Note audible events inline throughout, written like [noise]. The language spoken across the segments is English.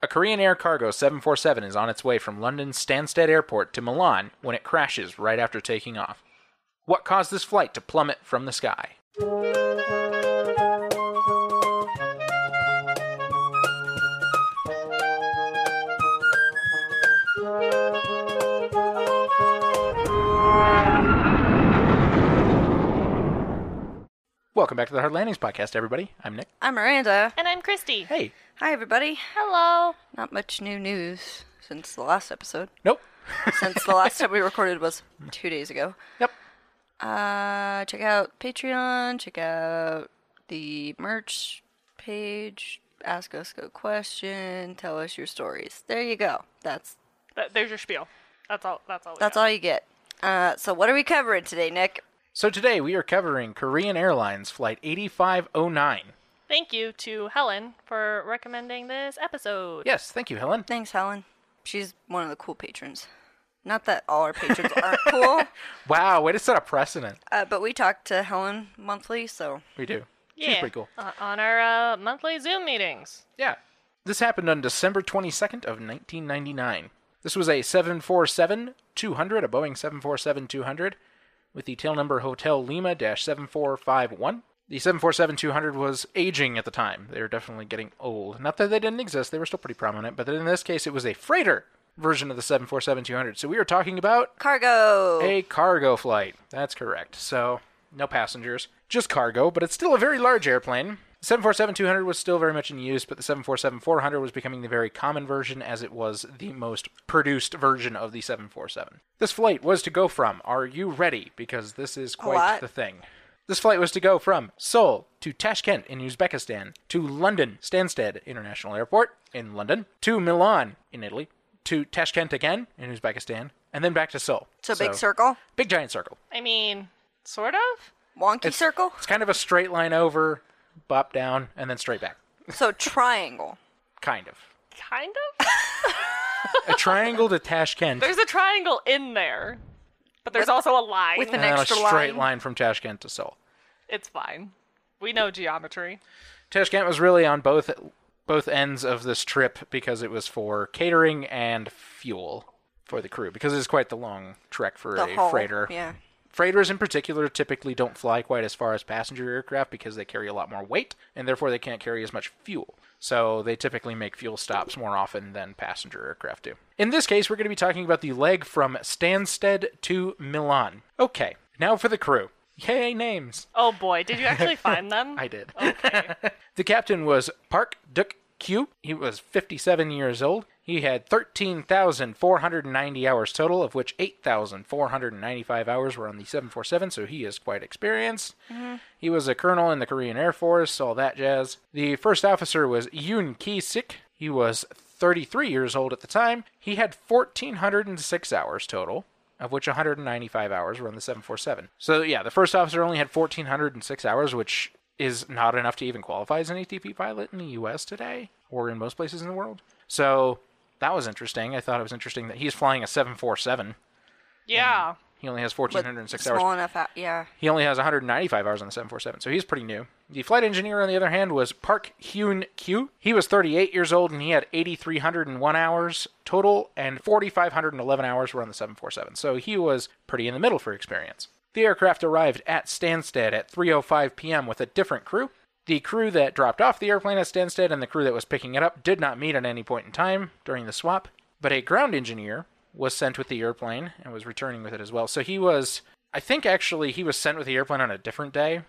A Korean Air Cargo 747 is on its way from London's Stansted Airport to Milan when it crashes right after taking off. What caused this flight to plummet from the sky? Welcome back to the Hard Landings Podcast, everybody. I'm Nick. I'm Miranda. And I'm Christy. Hey. Hi, everybody. Hello. Not much new news since the last episode. Nope. [laughs] Since the last [laughs] time we recorded was two days ago. Yep. Uh, check out Patreon. Check out the merch page. Ask us a question. Tell us your stories. There you go. That's Th- there's your spiel. That's all. That's all. we that's got. all you get. Uh, so what are we covering today, Nick? So today we are covering Korean Airlines Flight 8509. Thank you to Helen for recommending this episode. Yes, thank you, Helen. Thanks, Helen. She's one of the cool patrons. Not that all our patrons aren't cool, [laughs] Wow, way to set a precedent. uh, but we talk to Helen monthly, so We do. Yeah. She's pretty cool. Uh, on our uh, monthly Zoom meetings. Yeah. This happened on December 22nd of 1999. This was a 747-200, a Boeing 747-200, with the tail number Hotel Lima-7451. The 747-200 was aging at the time. They were definitely getting old. Not that they didn't exist, they were still pretty prominent, but in this case it was a freighter version of the 747-200. So we are talking about cargo. a cargo flight. That's correct. So, no passengers, just cargo, but it's still a very large airplane. The 747-200 was still very much in use, but the 747-400 was becoming the very common version as it was the most produced version of the 747. This flight was to go from, are you ready? Because this is quite the thing. This flight was to go from Seoul to Tashkent in Uzbekistan, to London Stansted International Airport in London, to Milan in Italy, to Tashkent again in Uzbekistan, and then back to Seoul. so big circle, Big giant circle. I mean, sort of. wonky circle. It's kind of a straight line over, bop down, and then straight back. So triangle. Kind of. Kind of. A triangle to Tashkent, there's a triangle in there, but there's With- also a line. with and an then a extra straight line. line from Tashkent to Seoul. It's fine. We know geometry. Tashkent was really on both both ends of this trip because it was for catering and fuel for the crew because it's quite the long trek for The a whole freighter. Yeah. Freighters in particular typically don't fly quite as far as passenger aircraft because they carry a lot more weight and therefore they can't carry as much fuel. So they typically make fuel stops more often than passenger aircraft do. In this case, we're going to be talking about the leg from Stansted to Milan. Okay, now for the crew. Yay, names! Oh boy, did you actually [laughs] find them? I did. Okay. [laughs] The captain was Park Duk Kyu. He was 57 years old. He had 13,490 hours total, of which 8,495 hours were on the 747, so he is quite experienced. Mm-hmm. He was a colonel in the Korean Air Force, all that jazz. The first officer was Yoon Ki Sik. He was 33 years old at the time. He had 1,406 hours total, of which 195 hours were on the 747. So, yeah, the first officer only had 1,406 hours, which is not enough to even qualify as an ATP pilot in the US today, or in most places in the world. So, that was interesting. I thought it was interesting that he's flying a 747. yeah. He only has But 1,406 hours. small enough. Yeah. He only has 195 hours on the 747, so he's pretty new. The flight engineer, on the other hand, was Park Hyun Kyu. He was 38 years old and he had 8,301 hours total, and 4,511 hours were on the 747. So he was pretty in the middle for experience. The aircraft arrived at Stansted at 3:05 p.m. with a different crew. The crew that dropped off the airplane at Stansted and the crew that was picking it up did not meet at any point in time during the swap, but a ground engineer was sent with the airplane and was returning with it as well. So he was, I think actually he was sent with the airplane on a different day,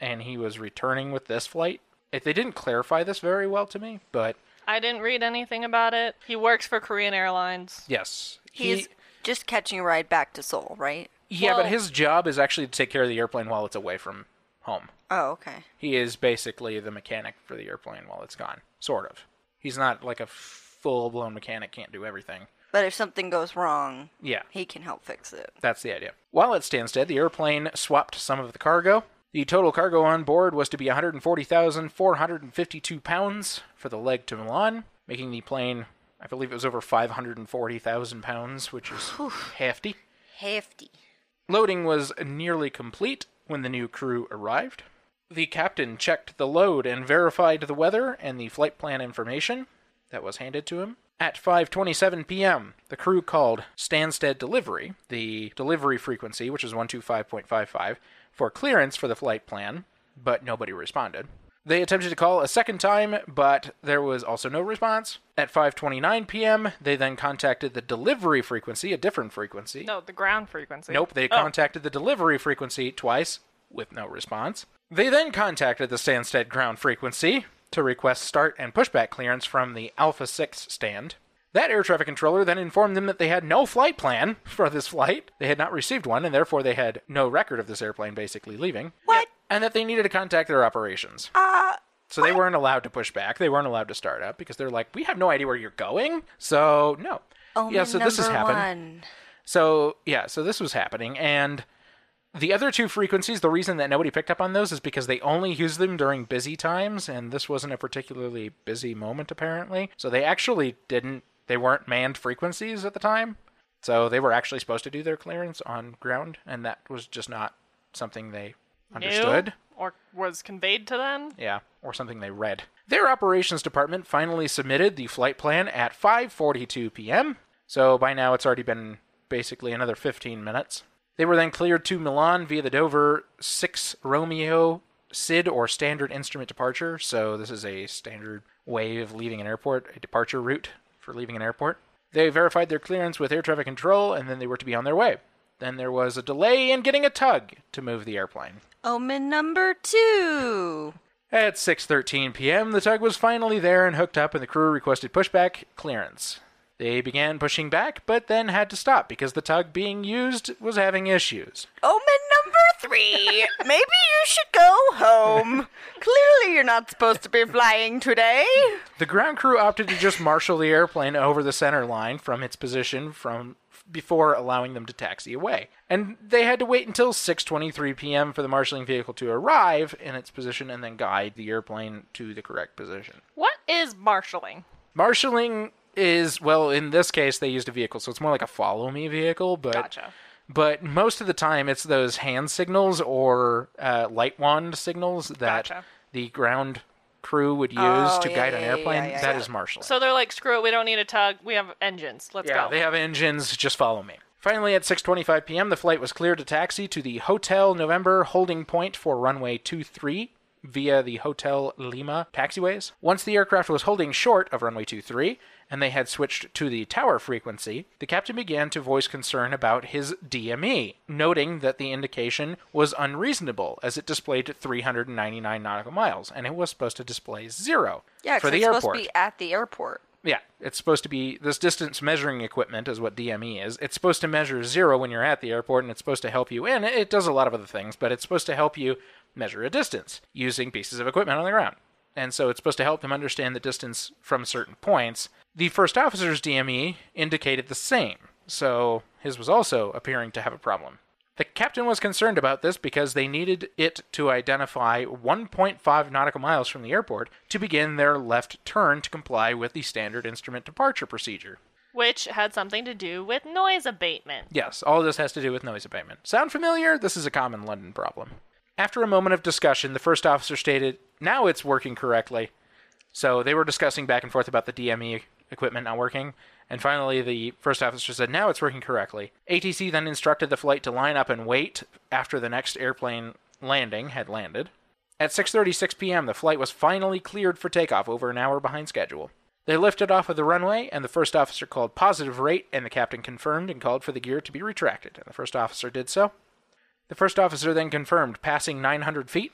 and he was returning with this flight. If they didn't clarify this very well to me, but I didn't read anything about it. He works for Korean Airlines. yes, He's just catching a ride back to Seoul, right? yeah, but his job is actually to take care of the airplane while it's away from home. Oh, okay. He is basically the mechanic for the airplane while it's gone, sort of. He's not like a full blown mechanic, can't do everything. But if something goes wrong, Yeah. he can help fix it. That's the idea. While at Stansted, the airplane swapped some of the cargo. The total cargo on board was to be 140,452 pounds for the leg to Milan, making the plane, I believe it was over 540,000 pounds, which is hefty. Hefty. Loading was nearly complete when the new crew arrived. The captain checked the load and verified the weather and the flight plan information. that was handed to him. At 5:27 p.m., the crew called Stansted Delivery, the delivery frequency, which is 125.55, for clearance for the flight plan, but nobody responded. They attempted to call a second time, but there was also no response. At 5:29 p.m., they then contacted the delivery frequency, a different frequency. No, the ground frequency. Nope, they Oh. contacted the delivery frequency twice with no response. They then contacted the Stansted ground frequency to request start and pushback clearance from the Alpha 6 stand. That air traffic controller then informed them that they had no flight plan [laughs] for this flight. They had not received one, and therefore they had no record of this airplane basically leaving. What? And that they needed to contact their operations. Uh, So they weren't allowed to push back. They weren't allowed to start up because they're like, we have no idea where you're going. So, no. Oh, yeah, so this has happened. one. So yeah, so this was happening, and the other two frequencies, the reason that nobody picked up on those is because they only use them during busy times, and this wasn't a particularly busy moment apparently. So they actually didn't. They weren't manned frequencies at the time, so they were actually supposed to do their clearance on ground, and that was just not something they Knew understood. or was conveyed to them. Yeah, or something they read. Their operations department finally submitted the flight plan at 5:42 p.m. So by now it's already been basically another 15 minutes. They were then cleared to Milan via the Dover 6 Romeo SID or standard instrument departure. So this is a standard way of leaving an airport, a departure route for leaving an airport. They verified their clearance with air traffic control and then they were to be on their way. Then there was a delay in getting a tug to move the airplane. Omen number two. At 6:13 p.m., the tug was finally there and hooked up and the crew requested pushback clearance. They began pushing back but then had to stop because the tug being used was having issues. Omen number three. [laughs] Maybe you should go home. Clearly, you're not supposed to be flying today. The ground crew opted to just marshal the airplane over the center line from its position from before allowing them to taxi away. And they had to wait until 6:23 p.m. for the marshalling vehicle to arrive in its position and then guide the airplane to the correct position. What is marshaling? Marshalling is well in this case they used a vehicle so it's more like a follow me vehicle but Gotcha. but most of the time it's those hand signals or uh, light wand signals that Gotcha. the ground crew would use Oh, to yeah, guide an airplane yeah, yeah, That yeah. is marshalling So they're like, screw it, we don't need a tug. We have engines. Let's yeah go. they have engines just follow me finally at 6.25 p.m the flight was cleared to taxi to the hotel november holding point for runway 23 via the Hotel Lima taxiways. Once the aircraft was holding short of runway 23 and they had switched to the tower frequency, the captain began to voice concern about his DME, noting that the indication was unreasonable as it displayed 399 nautical miles and it was supposed to display zero Yeah, for the it's airport. supposed to be at the airport. Yeah, it's supposed to be this distance measuring equipment is what DME is. It's supposed to measure zero when you're at the airport, and it's supposed to help you. And it does a lot of other things, but it's supposed to help you measure a distance using pieces of equipment on the ground. And so it's supposed to help them understand the distance from certain points. The first officer's DME indicated the same, so his was also appearing to have a problem. The captain was concerned about this because they needed it to identify 1.5 nautical miles from the airport to begin their left turn to comply with the standard instrument departure procedure. Which had something to do with noise abatement. Yes, all of this has to do with noise abatement. Sound familiar? This is a common London problem. After a moment of discussion, the first officer stated, Now it's working correctly. So they were discussing back and forth about the DME equipment not working. And finally, the first officer said, Now it's working correctly. ATC then instructed the flight to line up and wait after the next airplane landing had landed. At 6:36 p.m., the flight was finally cleared for takeoff over an hour behind schedule. They lifted off of the runway, and the first officer called positive rate, and the captain confirmed and called for the gear to be retracted. And the first officer did so. The first officer then confirmed passing 900 feet,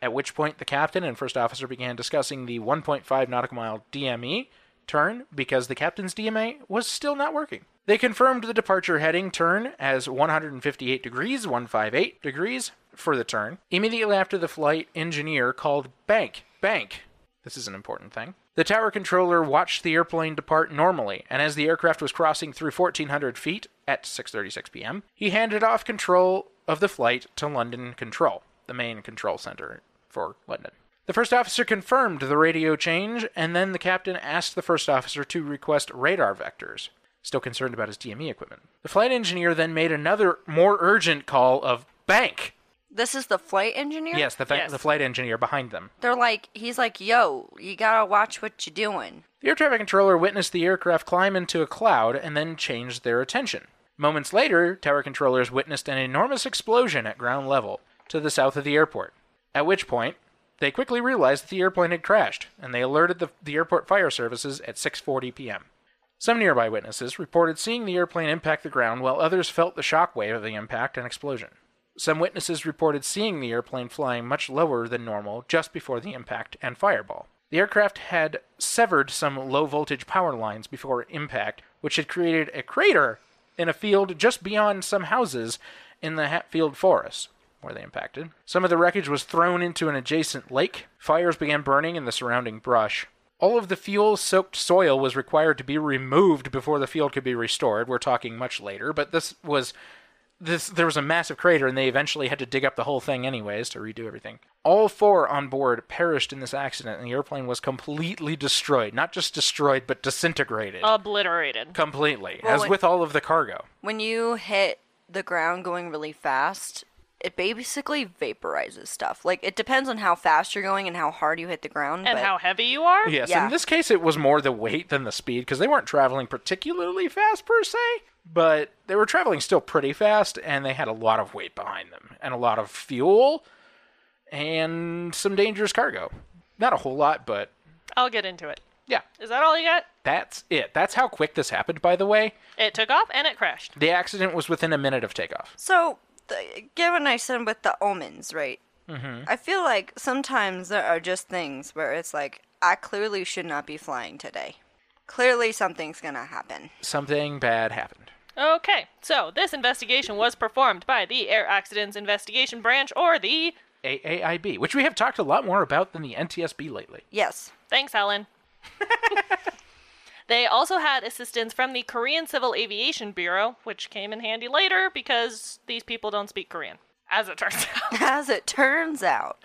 at which point the captain and first officer began discussing the 1.5 nautical mile DME turn because the captain's DME was still not working. They confirmed the departure heading turn as 158 degrees, 158 degrees for the turn. Immediately after the flight engineer called bank, bank. This is an important thing. The tower controller watched the airplane depart normally, and as the aircraft was crossing through 1400 feet at 6:36 p.m., he handed off control of the flight to London Control, the main control center for London. The first officer confirmed the radio change, and then the captain asked the first officer to request radar vectors, still concerned about his DME equipment. The flight engineer then made another, more urgent call of bank. This is the flight engineer? Yes, the, fa- Yes. the flight engineer behind them. They're like, he's like, yo, you gotta watch what you're doing. The air traffic controller witnessed the aircraft climb into a cloud and then changed their attention. Moments later, tower controllers witnessed an enormous explosion at ground level to the south of the airport. At which point, they quickly realized that the airplane had crashed, and they alerted the, the airport fire services at 6:40 p.m. Some nearby witnesses reported seeing the airplane impact the ground, while others felt the shock wave of the impact and explosion. Some witnesses reported seeing the airplane flying much lower than normal just before the impact and fireball. The aircraft had severed some low voltage power lines before impact, which had created a crater in a field just beyond some houses in the Hatfield Forest, where they impacted. Some of the wreckage was thrown into an adjacent lake. Fires began burning in the surrounding brush. All of the fuel soaked soil was required to be removed before the field could be restored. We're talking much later, but this was this there was a massive crater and they eventually had to dig up the whole thing anyways to redo everything. All four on board perished in this accident and the airplane was completely destroyed. Not just destroyed, but disintegrated. Obliterated. completely, Well, as when- with all of the cargo. When you hit the ground going really fast, it basically vaporizes stuff. Like, it depends on how fast you're going and how hard you hit the ground. And but how heavy you are? Yes, Yeah. in this case, it was more the weight than the speed because they weren't traveling particularly fast per se, but they were traveling still pretty fast, and they had a lot of weight behind them and a lot of fuel and some dangerous cargo. Not a whole lot, but I'll get into it. yeah, Is that all you got? that's it. That's how quick this happened. By the way, It took off and it crashed. the accident was within a minute of takeoff. So, the, given I said with the omens, right? Mm-hmm. I feel like sometimes there are just things where it's like, I clearly should not be flying today. Clearly, something's gonna happen. Something bad happened. Okay, so this investigation was performed by the Air Accidents Investigation Branch, or the. AAIB, which we have talked a lot more about than the NTSB lately. Yes. Thanks, Helen. [laughs] they also had assistance from the Korean Civil Aviation Bureau, which came in handy later because these people don't speak Korean, as it turns [laughs] out. As it turns out.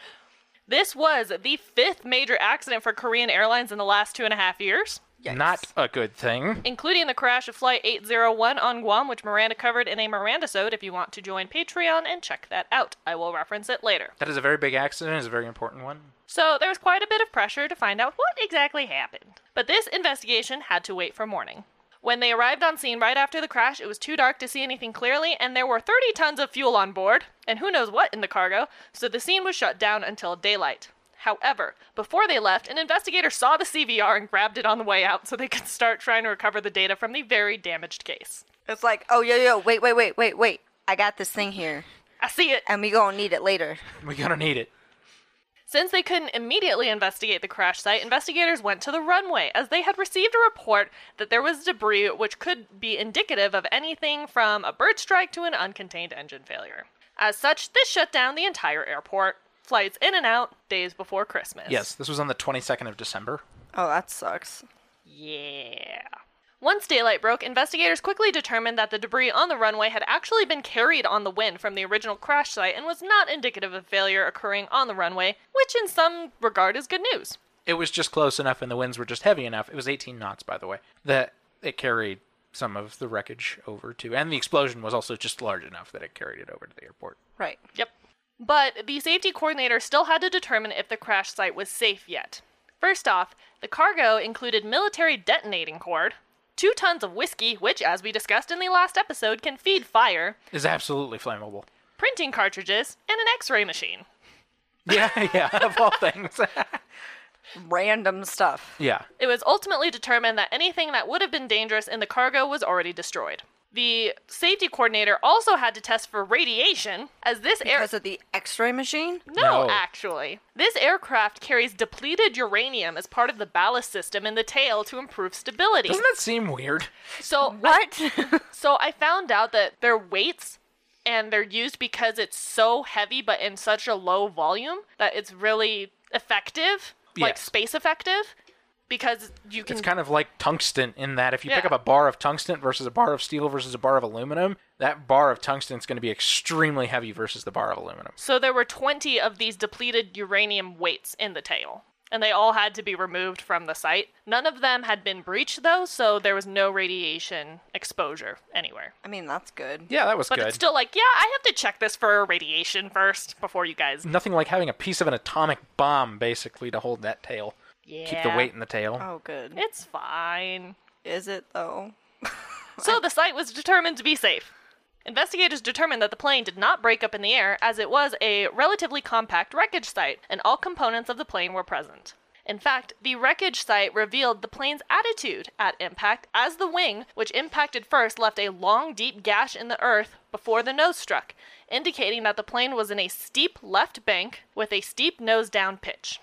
This was the fifth major accident for Korean Airlines in the last two and a half years. Yikes. Not a good thing. including the crash of Flight 801 on Guam, which Miranda covered in a Miranda Sode. If you want to join Patreon and check that out, I will reference it later. That is a very big accident. It's a very important one. So there was quite a bit of pressure to find out what exactly happened. But this investigation had to wait for morning. When they arrived on scene right after the crash, it was too dark to see anything clearly, and there were 30 tons of fuel on board, and who knows what in the cargo, so the scene was shut down until daylight. However, before they left, an investigator saw the CVR and grabbed it on the way out so they could start trying to recover the data from the very damaged case. It's like, oh, yo, yo, wait, wait, wait, wait, wait. I got this thing here, I see it. and we gonna need it later. We're gonna need it. Since they couldn't immediately investigate the crash site, investigators went to the runway as they had received a report that there was debris which could be indicative of anything from a bird strike to an uncontained engine failure. As such, this shut down the entire airport. Flights in and out days before Christmas. Yes, this was on the 22nd of December. Oh, that sucks. Yeah. Once daylight broke, investigators quickly determined that the debris on the runway had actually been carried on the wind from the original crash site and was not indicative of failure occurring on the runway, which in some regard is good news. It was just close enough and the winds were just heavy enough. It was 18 knots, by the way, that it carried some of the wreckage over to. And the explosion was also just large enough that it carried it over to the airport. Right. Yep. But the safety coordinator still had to determine if the crash site was safe yet. First off, the cargo included military detonating cord, two tons of whiskey, which, as we discussed in the last episode, can feed fire, Is absolutely flammable. printing cartridges, and an x ray machine. [laughs] Yeah, yeah, of all things. [laughs] Random stuff. yeah. It was ultimately determined that anything that would have been dangerous in the cargo was already destroyed. The safety coordinator also had to test for radiation, as this air. Because of the X-ray machine. No, No. actually. This aircraft carries depleted uranium as part of the ballast system in the tail to improve stability. Doesn't that seem weird? So What? [laughs] [laughs] so I found out that their weights and they're used because it's so heavy but in such a low volume that it's really effective, like Yes. space effective because you can It's kind of like tungsten in that if you pick up a bar of tungsten versus a bar of steel versus a bar of aluminum, that bar of tungsten is going to be extremely heavy versus the bar of aluminum. So there were 20 of these depleted uranium weights in the tail. and they all had to be removed from the site. None of them had been breached, though, so there was no radiation exposure anywhere. I mean, that's good. Yeah, that was But good. But it's still like, yeah, I have to check this for radiation first before you guys. Nothing like having a piece of an atomic bomb, basically, to hold that tail. Yeah. Keep the weight in the tail. Oh, good. It's fine. Is it though? [laughs] So the site was determined to be safe. Investigators determined that the plane did not break up in the air as it was a relatively compact wreckage site and all components of the plane were present. In fact, the wreckage site revealed the plane's attitude at impact as the wing, which impacted first, left a long, deep gash in the earth before the nose struck, indicating that the plane was in a steep left bank with a steep nose down pitch.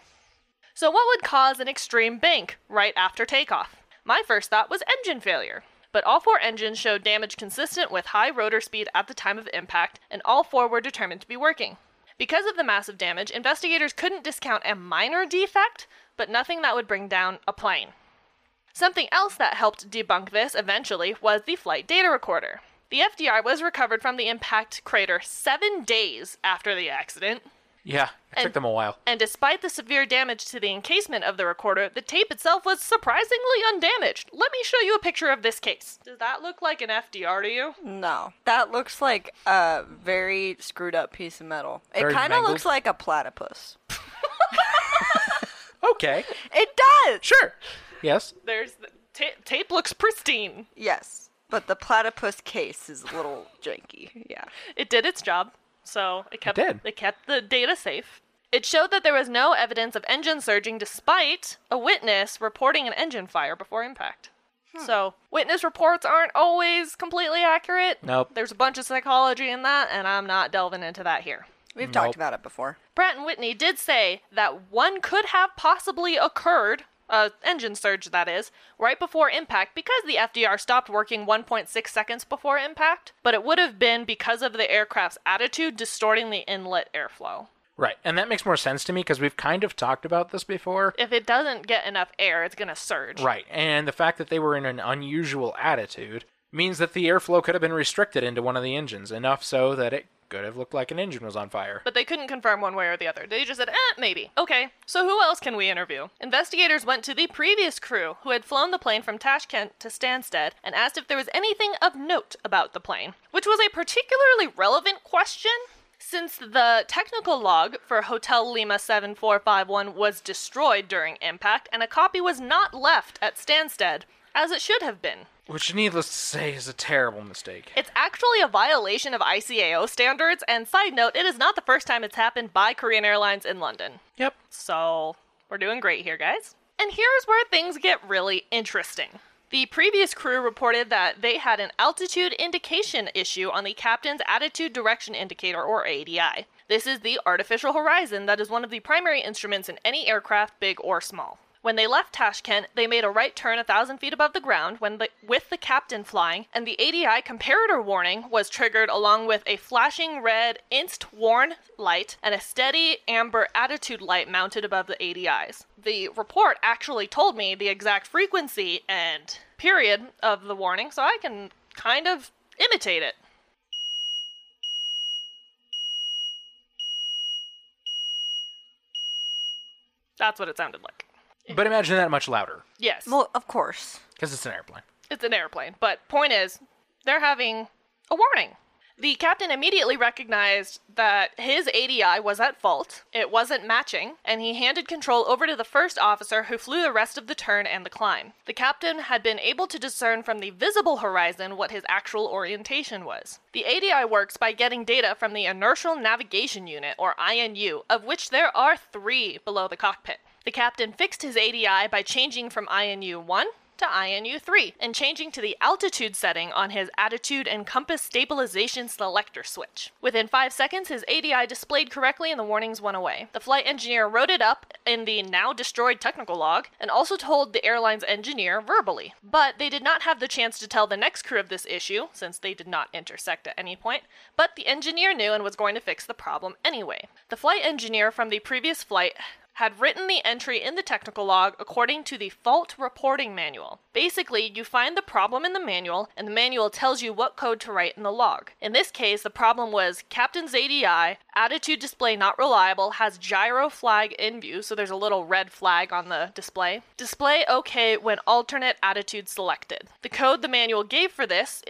So, what would cause an extreme bank right after takeoff? My first thought was engine failure. But all four engines showed damage consistent with high rotor speed at the time of impact, and all four were determined to be working. Because of the massive damage, investigators couldn't discount a minor defect, but nothing that would bring down a plane. Something else that helped debunk this eventually was the flight data recorder. The FDR was recovered from the impact crater seven days after the accident, Yeah, it took them a while. and despite the severe damage to the encasement of the recorder, the tape itself was surprisingly undamaged. Let me show you a picture of this case. Does that look like an FDR to you? No. That looks like a very screwed up piece of metal. It kind of looks like a platypus. [laughs] [laughs] Okay, It does! sure. Yes. There's the ta- tape looks pristine. Yes. But the platypus case is a little [laughs] janky. Yeah. It did its job, so it kept did. it kept the data safe. It showed that there was no evidence of engine surging despite a witness reporting an engine fire before impact. Hmm. So, witness reports aren't always completely accurate. Nope. There's a bunch of psychology in that, and I'm not delving into that here. We've Nope. talked about it before. Pratt and Whitney did say that one could have possibly occurred, uh, engine surge that is, right before impact because the FDR stopped working 1.6 seconds before impact, but it would have been because of the aircraft's attitude distorting the inlet airflow. Right, and that makes more sense to me because we've kind of talked about this before. If it doesn't get enough air, it's going to surge. Right, and the fact that they were in an unusual attitude means that the airflow could have been restricted into one of the engines, enough so that it could have looked like an engine was on fire. But they couldn't confirm one way or the other. They just said, eh, maybe. Okay, so who else can we interview? Investigators went to the previous crew who had flown the plane from Tashkent to Stansted and asked if there was anything of note about the plane, which was a particularly relevant question since the technical log for Hotel Lima 7451 was destroyed during impact and a copy was not left at Stansted, as it should have been. Which, needless to say, is a terrible mistake. It's actually a violation of ICAO standards, and side note, it is not the first time it's happened by Korean Airlines in London. Yep. So, we're doing great here, guys. And here's where things get really interesting. The previous crew reported that they had an altitude indication issue on the captain's attitude direction indicator, or ADI. This is the artificial horizon that is one of the primary instruments in any aircraft, big or small. When they left Tashkent, they made a right turn a thousand feet above the ground when the, with the captain flying, and the ADI comparator warning was triggered along with a flashing red inst warn light and a steady amber attitude light mounted above the ADIs. The report actually told me the exact frequency and period of the warning, so I can kind of imitate it. That's what it sounded like. But imagine that much louder, Yes. Well, of course. because it's an airplane. It's an airplane. But point is, they're having a warning. The captain immediately recognized that his ADI was at fault, it wasn't matching, and he handed control over to the first officer who flew the rest of the turn and the climb. The captain had been able to discern from the visible horizon what his actual orientation was. The ADI works by getting data from the Inertial Navigation Unit, or INU, of which there are three below the cockpit. The captain fixed his ADI by changing from INU 1 to INU 3 and changing to the altitude setting on his attitude and compass stabilization selector switch. Within 5 seconds, his ADI displayed correctly and the warnings went away. The flight engineer wrote it up in the now destroyed technical log and also told the airline's engineer verbally. But they did not have the chance to tell the next crew of this issue, since they did not intersect at any point, but the engineer knew and was going to fix the problem anyway. The flight engineer from the previous flight had written the entry in the technical log according to the fault reporting manual. Basically, you find the problem in the manual, and the manual tells you what code to write in the log. In this case, the problem was Captain's ADI, attitude display not reliable, has gyro flag in view, so there's a little red flag on the display. Display OK when alternate attitude selected. The code the manual gave for this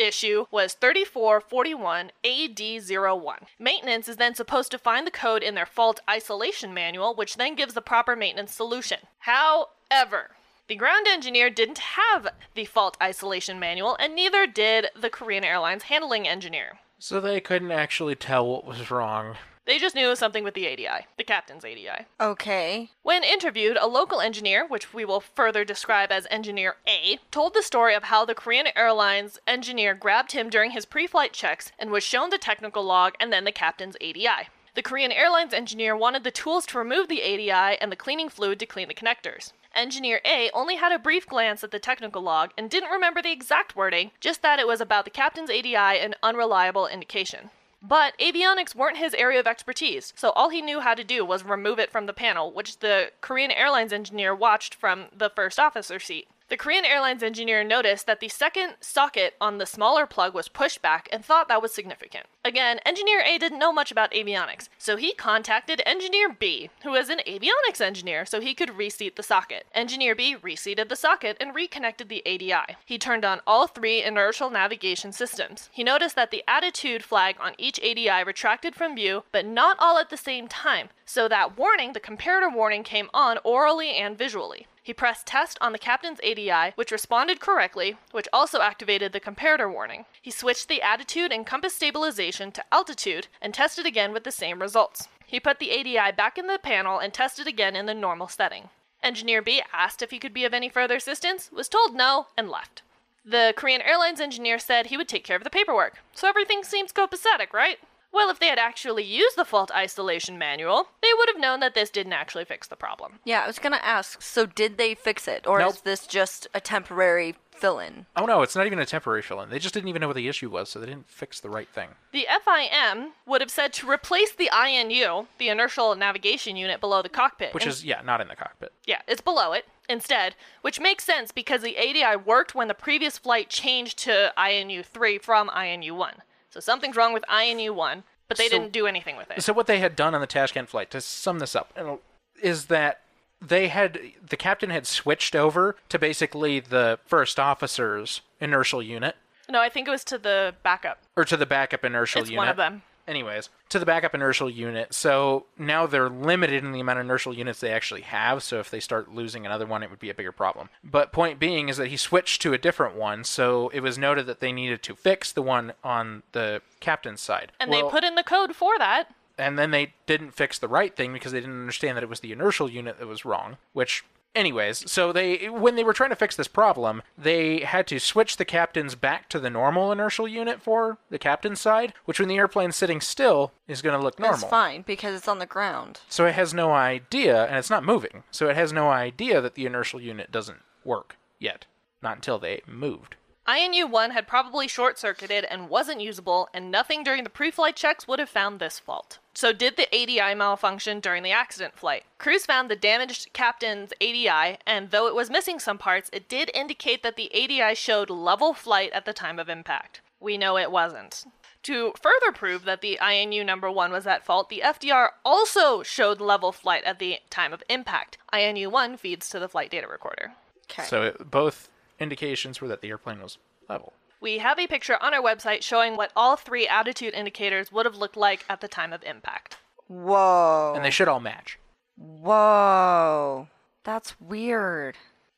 issue was 3441 AD01. Maintenance is then supposed to find the code in their fault isolation manual, which then gives the proper maintenance solution. However, the ground engineer didn't have the fault isolation manual, and neither did the Korean Airlines handling engineer. So they couldn't actually tell what was wrong. They just knew something with the ADI, the captain's ADI. Okay. When interviewed, a local engineer, which we will further describe as Engineer A, told the story of how the Korean Airlines engineer grabbed him during his pre flight checks and was shown the technical log and then the captain's ADI. The Korean Airlines engineer wanted the tools to remove the ADI and the cleaning fluid to clean the connectors. Engineer A only had a brief glance at the technical log and didn't remember the exact wording, just that it was about the captain's ADI and unreliable indication. But avionics weren't his area of expertise, so all he knew how to do was remove it from the panel, which the Korean Airlines engineer watched from the first officer seat. The Korean Airlines engineer noticed that the second socket on the smaller plug was pushed back and thought that was significant. Again, Engineer A didn't know much about avionics, so he contacted Engineer B, who was an avionics engineer, so he could reseat the socket. Engineer B reseated the socket and reconnected the ADI. He turned on all three inertial navigation systems. He noticed that the attitude flag on each ADI retracted from view, but not all at the same time, so that warning, the comparator warning, came on aurally and visually. He pressed test on the captain's ADI, which responded correctly, which also activated the comparator warning. He switched the attitude and compass stabilization to altitude and tested again with the same results. He put the ADI back in the panel and tested again in the normal setting. Engineer B asked if he could be of any further assistance, was told no, and left. The Korean Airlines engineer said he would take care of the paperwork. So everything seems copacetic, right? Well, if they had actually used the fault isolation manual, they would have known that this didn't actually fix the problem. Yeah, I was gonna ask. So did they fix it, or Nope. is this just a temporary fill-in? Oh no, it's not even a temporary fill in. They just didn't even know what the issue was, so they didn't fix the right thing. The FIM would have said to replace the INU, the inertial navigation unit below the cockpit. Which and- is, yeah, not in the cockpit. Yeah, it's below it instead, which makes sense because the ADI worked when the previous flight changed to INU 3 from INU 1. So something's wrong with INU 1, but they So- didn't do anything with it. So what they had done on the Tashkent flight, to sum this up, uh, is that they had the captain had switched over to basically the first officer's inertial unit, no, I think it was to the backup. or to the backup inertial It's unit. one of them. Anyways, to the backup inertial unit. So now they're limited in the amount of inertial units they actually have. So if they start losing another one, it would be a bigger problem. But point being is that he switched to a different one. So it was noted that they needed to fix the one on the captain's side. And Well- they put in the code for that. and then they didn't fix the right thing because they didn't understand that it was the inertial unit that was wrong which anyways so they when they were trying to fix this problem they had to switch the captains back to the normal inertial unit for the captain's side which when the airplane's sitting still is going to look It's normal fine because it's on the ground. so it has no idea and it's not moving so it has no idea that the inertial unit doesn't work yet. Not until they moved INU 1 had probably short circuited and wasn't usable, and nothing during the pre flight checks would have found this fault. So, did the ADI malfunction during the accident flight? Crews found the damaged captain's ADI, and though it was missing some parts, it did indicate that the ADI showed level flight at the time of impact. We know it wasn't. To further prove that the INU number 1 was at fault, the FDR also showed level flight at the time of impact. INU 1 feeds to the flight data recorder. Okay. so it, both indications were that the airplane was level We have a picture on our website showing what all three attitude indicators would have looked like at the time of impact. Whoa. and they should all match Whoa. That's weird.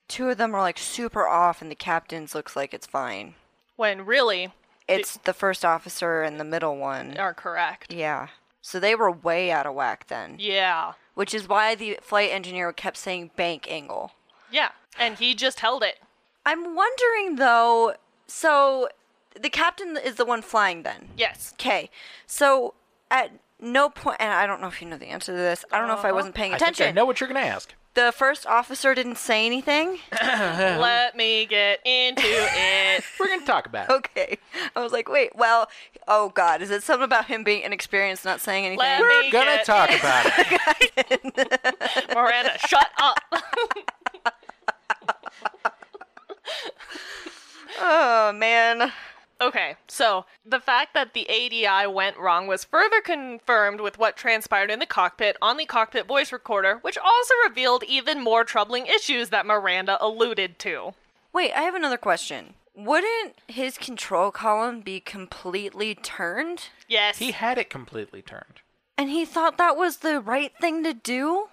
Two of them are like super off, and the captain's looks like it's fine. When really It's the first officer and the middle one. are correct. Yeah. So they were way out of whack then. Yeah. Which is why the flight engineer kept saying bank angle. Yeah. And he just held it. I'm wondering though, so the captain is the one flying then. Yes. Okay. So at no point, and I don't know if you know the answer to this. I don't know if I uh-huh. wasn't paying i think attention. i know what you're going to ask The first officer didn't say anything. [coughs] Let me get into it. [laughs] We're gonna talk about it. Okay. I was like, wait, well, oh God, is it something about him being inexperienced, not saying anything? Let We're gonna get- talk about it. [laughs] Miranda, shut up. [laughs] Oh man. Okay, so the fact that the ADI went wrong was further confirmed with what transpired in the cockpit on the cockpit voice recorder, which also revealed even more troubling issues that Miranda alluded to. Wait, I have another question. Wouldn't his control column be completely turned? Yes. He had it completely turned. And he thought that was the right thing to do?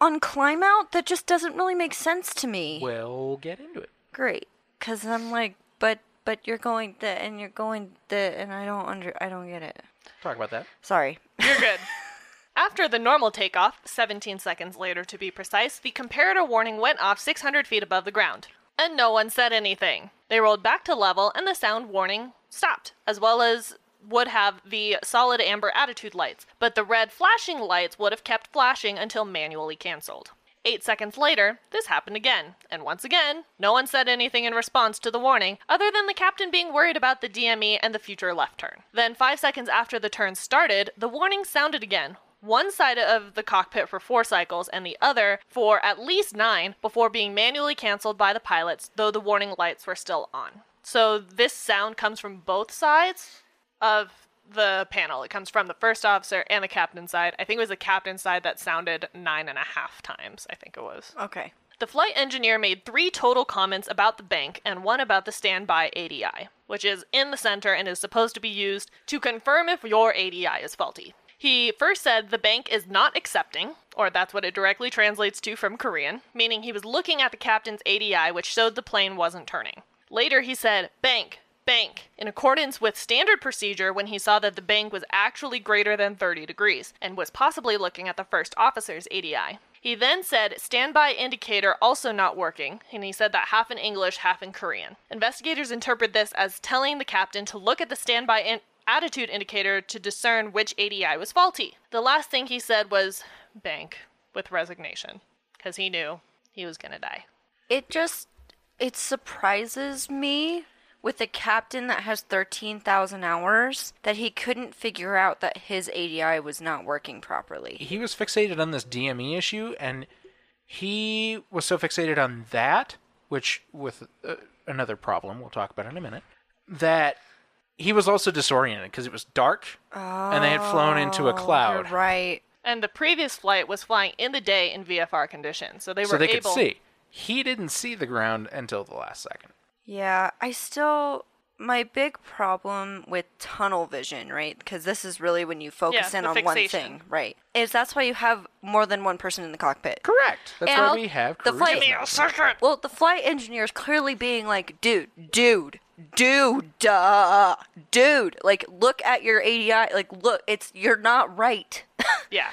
On climb out? That just doesn't really make sense to me. We'll get into it. Great. Cause I'm like, but but you're going the and you're going the and I don't under I don't get it. Talk about that. Sorry. You're good. [laughs] After the normal takeoff, 17 seconds later to be precise, the comparator warning went off 600 feet above the ground. And no one said anything. They rolled back to level and the sound warning stopped, as well as would have the solid amber attitude lights, but the red flashing lights would have kept flashing until manually cancelled. Eight seconds later, this happened again, and once again, no one said anything in response to the warning, other than the captain being worried about the DME and the future left turn. Then, five seconds after the turn started, the warning sounded again, one side of the cockpit for four cycles and the other for at least nine before being manually canceled by the pilots, though the warning lights were still on. So, this sound comes from both sides of the panel. It comes from the first officer and the captain's side. I think it was the captain's side that sounded nine and a half times, I think it was. Okay. The flight engineer made three total comments about the bank and one about the standby ADI, which is in the center and is supposed to be used to confirm if your ADI is faulty. He first said the bank is not accepting, or that's what it directly translates to from Korean, meaning he was looking at the captain's ADI, which showed the plane wasn't turning. Later, he said, Bank, bank, in accordance with standard procedure when he saw that the bank was actually greater than 30 degrees, and was possibly looking at the first officer's ADI. He then said standby indicator also not working, and he said that half in English, half in Korean. Investigators interpret this as telling the captain to look at the standby in- attitude indicator to discern which ADI was faulty. The last thing he said was bank with resignation, because he knew he was gonna die. It just it surprises me with a captain that has 13,000 hours that he couldn't figure out that his ADI was not working properly. He was fixated on this DME issue, and he was so fixated on that, which with uh, another problem we'll talk about in a minute, that he was also disoriented because it was dark and they had flown into a Oh, cloud, right. And the previous flight was flying in the day in VFR conditions, so they were so they able. could see. He didn't see the ground until the last second. Yeah, I still my big problem with tunnel vision, right? Because this is really when you focus Yeah, in the on one thing, right? Is that's why you have more than one person in the cockpit. Correct. That's And why we have the crew flight- judgment. Well, the flight engineer is clearly being like, dude, dude, dude, duh, dude. Like, look at your ADI. Like, look, it's you're not right. [laughs] Yeah.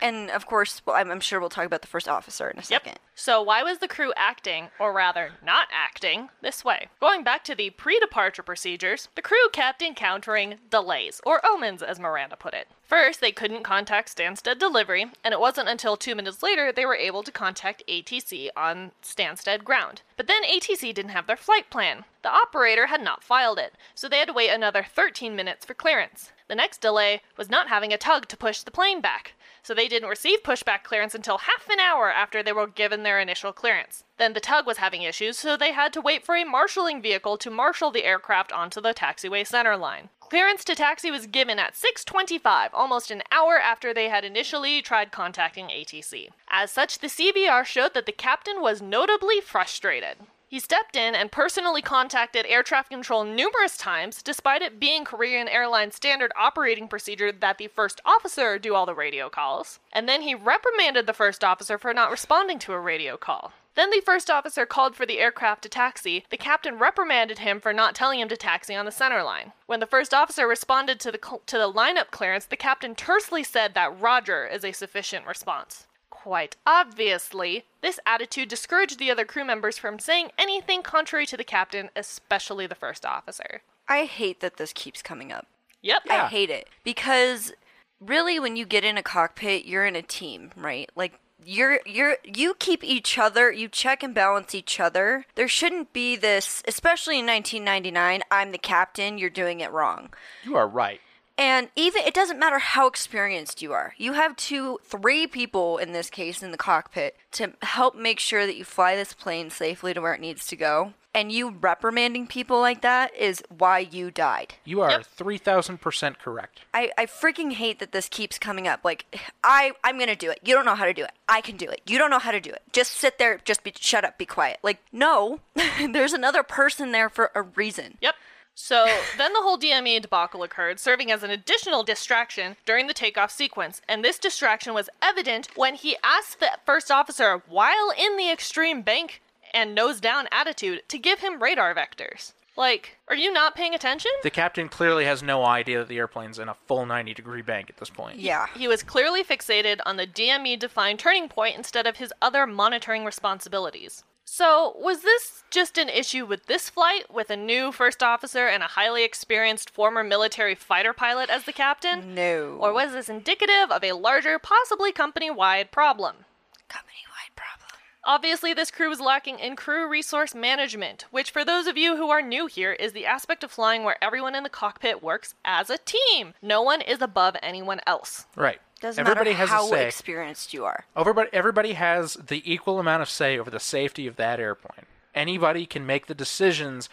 And of course, well, I'm, I'm sure we'll talk about the first officer in a second. Yep. So why was the crew acting, or rather not acting, this way? Going back to the pre-departure procedures, the crew kept encountering delays, or omens as Miranda put it. First, they couldn't contact Stansted Delivery, and it wasn't until two minutes later they were able to contact ATC on Stansted ground. But then ATC didn't have their flight plan. The operator had not filed it, so they had to wait another 13 minutes for clearance. The next delay was not having a tug to push the plane back, so they didn't receive pushback clearance until half an hour after they were given their initial clearance. Then the tug was having issues, so they had to wait for a marshalling vehicle to marshal the aircraft onto the taxiway center line. Clearance to taxi was given at 6:25, almost an hour after they had initially tried contacting ATC. As such, the CVR showed that the captain was notably frustrated. He stepped in and personally contacted air traffic control numerous times, despite it being Korean Airlines standard operating procedure that the first officer do all the radio calls. And then he reprimanded the first officer for not responding to a radio call. Then the first officer called for the aircraft to taxi. The captain reprimanded him for not telling him to taxi on the center line. When the first officer responded to the cl- to the lineup clearance, the captain tersely said that Roger is a sufficient response. Quite obviously, this attitude discouraged the other crew members from saying anything contrary to the captain, especially the first officer. I hate that this keeps coming up. Yep. Yeah. I hate it because really, when you get in a cockpit, you're in a team, right? Like you're you're you keep each other, you check and balance each other. There shouldn't be this, especially in 1999. I'm the captain. You're doing it wrong. You are right. And even it doesn't matter how experienced you are. You have two, three people in this case in the cockpit to help make sure that you fly this plane safely to where it needs to go. And you reprimanding people like that is why you died. You are Yep. 3000% correct. I, I freaking hate that this keeps coming up. Like, I, I'm gonna do it. You don't know how to do it. I can do it. You don't know how to do it. Just sit there, just be, shut up, be quiet. Like, no, [laughs] there's another person there for a reason. Yep. So then the whole DME debacle occurred, serving as an additional distraction during the takeoff sequence. And this distraction was evident when he asked the first officer, while in the extreme bank and nose down attitude, to give him radar vectors. Like, are you not paying attention? The captain clearly has no idea that the airplane's in a full 90 degree bank at this point. Yeah. He was clearly fixated on the DME defined turning point instead of his other monitoring responsibilities. So, was this just an issue with this flight, with a new first officer and a highly experienced former military fighter pilot as the captain? No. Or was this indicative of a larger, possibly company wide problem? company-wide problem. Obviously, this crew was lacking in crew resource management, which, for those of you who are new here, is the aspect of flying where everyone in the cockpit works as a team. No one is above anyone else. Right. Doesn't everybody matter has how a say. experienced you are. Everybody, everybody has the equal amount of say over the safety of that airplane. Anybody can make the decisions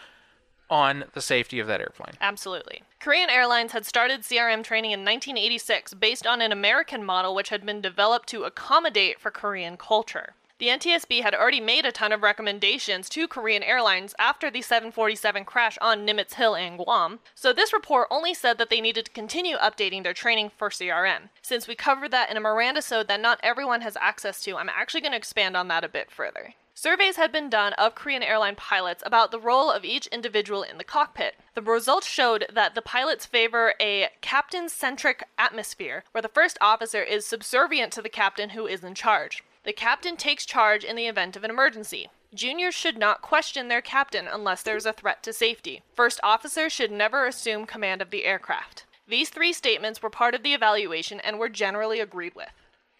on the safety of that airplane. Absolutely. Korean Airlines had started CRM training in 1986 based on an American model which had been developed to accommodate for Korean culture. The NTSB had already made a ton of recommendations to Korean Airlines after the 747 crash on Nimitz Hill and Guam, so this report only said that they needed to continue updating their training for CRM. Since we covered that in a Miranda sode that not everyone has access to, I'm actually going to expand on that a bit further. Surveys had been done of Korean airline pilots about the role of each individual in the cockpit. The results showed that the pilots favor a captain centric atmosphere, where the first officer is subservient to the captain who is in charge. The captain takes charge in the event of an emergency. Juniors should not question their captain unless there is a threat to safety. First officers should never assume command of the aircraft. These three statements were part of the evaluation and were generally agreed with.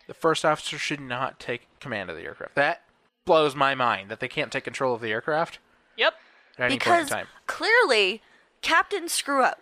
The first officer should not take command of the aircraft. That blows my mind that they can't take control of the aircraft Yep. at any point Because in time. clearly, captains screw up.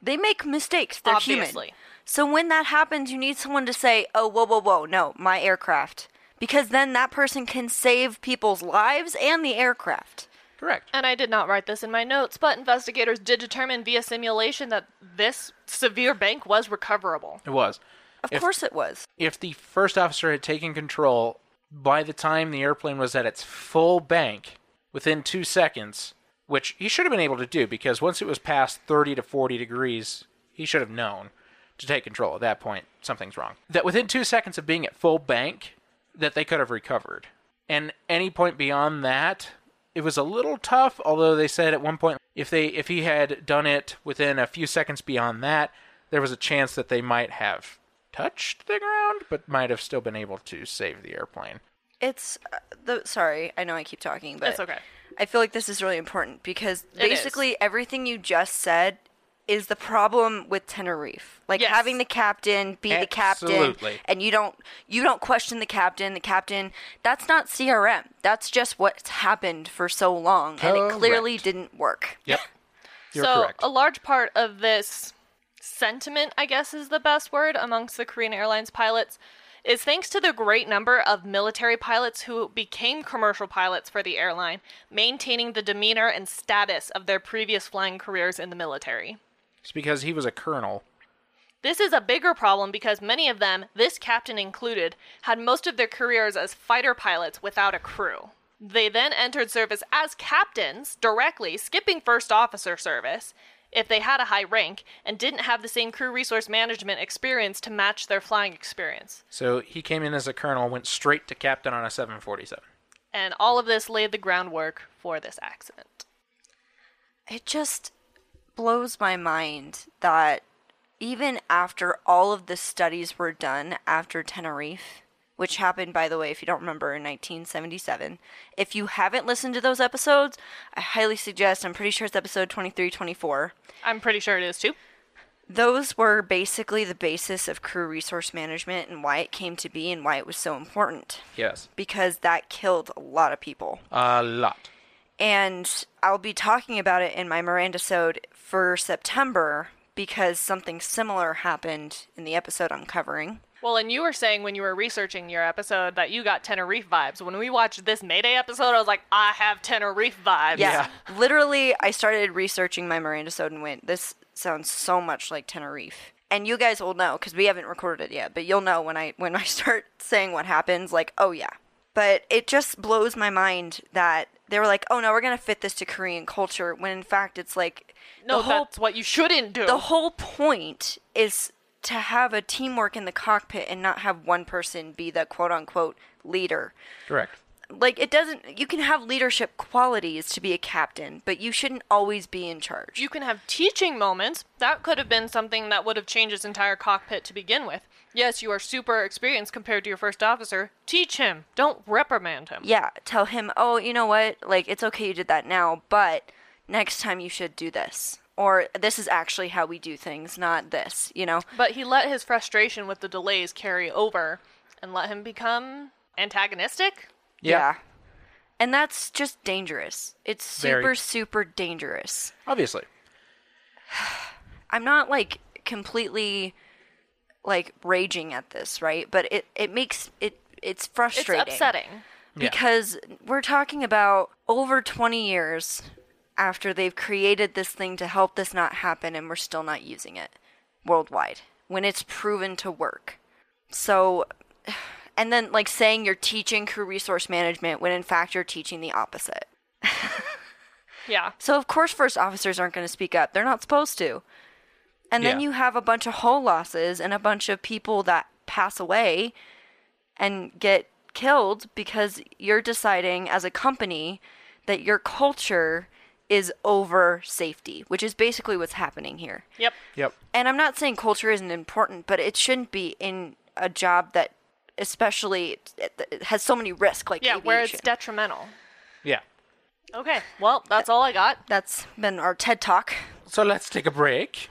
They make mistakes. They're Obviously. human. So when that happens, you need someone to say, "Oh, whoa, whoa, whoa, no, my aircraft," because then that person can save people's lives and the aircraft. Correct. And I did not write this in my notes, but investigators did determine via simulation that this severe bank was recoverable. It was. Of If- course, it was. If the first officer had taken control by the time the airplane was at its full bank, within two seconds, which he should have been able to do because once it was past 30 to 40 degrees, he should have known to take control. At that point, something's wrong. That within two seconds of being at full bank, that they could have recovered. And any point beyond that, it was a little tough. Although they said at one point, if they if he had done it within a few seconds beyond that, there was a chance that they might have touched the ground, but might have still been able to save the airplane. It's uh, the sorry, I know I keep talking, but It's okay. I feel like this is really important because It is. basically everything you just said is the problem with Tenerife. Like Yes. having the captain be the captain and you don't you don't question the captain, the captain that's not CRM. That's just what's happened for so long and it clearly didn't work. Yep. You're so correct. a large part of this sentiment, I guess is the best word amongst the Korean Airlines pilots, is thanks to the great number of military pilots who became commercial pilots for the airline, maintaining the demeanor and status of their previous flying careers in the military. It's because he was a colonel. This is a bigger problem because many of them, this captain included, had most of their careers as fighter pilots without a crew. They then entered service as captains directly, skipping first officer service if they had a high rank and didn't have the same crew resource management experience to match their flying experience. So he came in as a colonel, went straight to captain on a 747. And all of this laid the groundwork for this accident. It just blows my mind that even after all of the studies were done after Tenerife, which happened, by the way, if you don't remember, in 1977, if you haven't listened to those episodes, I highly suggest, I'm pretty sure it's episode 23, 24. I'm pretty sure it is too. those were basically the basis of crew resource management and why it came to be and why it was so important Yes. because that killed a lot of people. A lot. And I'll be talking about it in my Miranda Sode for September because something similar happened in the episode I'm covering. Well, and you were saying when you were researching your episode that you got Tenerife vibes. When we watched this Mayday episode, I was like, I have Tenerife vibes. Yeah. Literally, I started researching my Miranda Sode and went, this sounds so much like Tenerife. And you guys will know because we haven't recorded it yet, but you'll know when I when I [laughs] start saying what happens. Like, oh yeah. But it just blows my mind that they were like, oh no, we're gonna fit this to Korean culture. When in fact, it's like No, the whole that's what you shouldn't do. the whole point is to have a teamwork in the cockpit and not have one person be the quote unquote leader. Correct. Like it doesn't you can have leadership qualities to be a captain, but you shouldn't always be in charge. you can have teaching moments. That could have been something that would have changed his entire cockpit to begin with. Yes, you are super experienced compared to your first officer. Teach him. Don't reprimand him. yeah, tell him, "Oh, you know what? Like it's okay you did that now, but next time you should do this." Or this is actually how we do things, not this, you know? But he let his frustration with the delays carry over and let him become antagonistic. Yeah. And that's just dangerous. It's Very. super, super dangerous. Obviously. [sighs] I'm not like completely like raging at this, right? But it it makes it it's frustrating. It's frustrating. upsetting. Yeah. because we're talking about over 20 years after they've created this thing to help this not happen and we're still not using it worldwide when it's proven to work. So [sighs] and then like saying you're teaching crew resource management when in fact you're teaching the opposite. [laughs] Yeah. So of course first officers aren't going to speak up. They're not supposed to. And then Yeah. you have a bunch of hull losses and a bunch of people that pass away and get killed because you're deciding as a company that your culture is over safety, which is basically what's happening here. Yep. Yep. And I'm not saying culture isn't important, but it shouldn't be in a job that especially it- it has so many risks like Yeah, where it's detrimental. Yeah. Okay. Well, that's all I got. That's been our TED Talk. So let's take a break.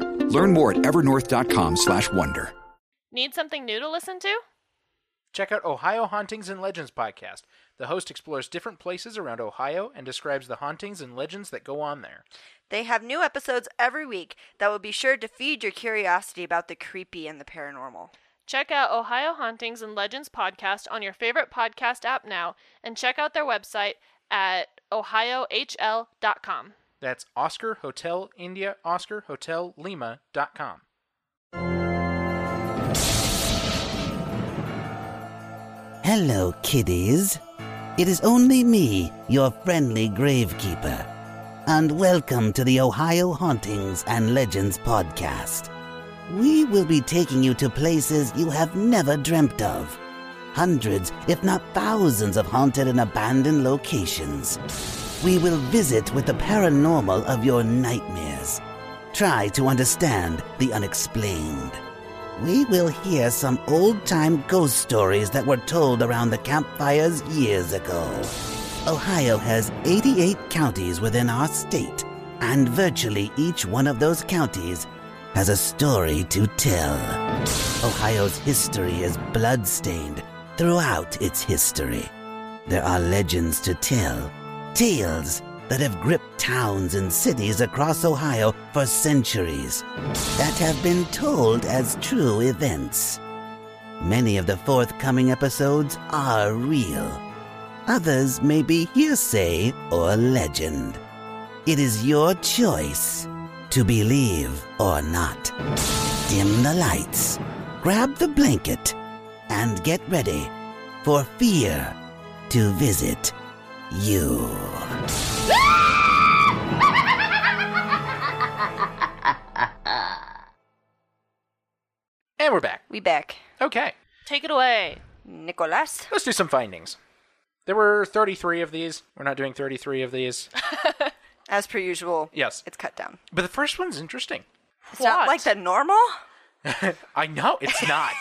Learn more at evernorth.com slash wonder. Need something new to listen to? Check out Ohio Hauntings and Legends podcast. The host explores different places around Ohio and describes the hauntings and legends that go on there. They have new episodes every week that will be sure to feed your curiosity about the creepy and the paranormal. Check out Ohio Hauntings and Legends podcast on your favorite podcast app now and check out their website at ohiohl.com. That's Oscar Hotel India Oscar Hotel Lima.com. Hello, kiddies. It is only me, your friendly gravekeeper. And welcome to the Ohio Hauntings and Legends podcast. We will be taking you to places you have never dreamt of. Hundreds, if not thousands, of haunted and abandoned locations. We will visit with the paranormal of your nightmares. Try to understand the unexplained we will hear some old time ghost stories that were told around the campfires years ago. Ohio has 88 counties within our state, and virtually each one of those counties has a story to tell. Ohio's history is bloodstained throughout its history. There are legends to tell, tales that have gripped towns and cities across Ohio for centuries that have been told as true events. Many of the forthcoming episodes are real. Others may be hearsay or legend. It is your choice to believe or not. Dim the lights, grab the blanket, and get ready for fear to visit you. [laughs] And we're back. We back. Okay, Take it away. Nicolas. let's do some findings. There were 33 of these. We're not doing 33 of these. [laughs] As per usual. Yes. It's cut down. But the first one's interesting. It's not What? like the normal? [laughs] I know it's not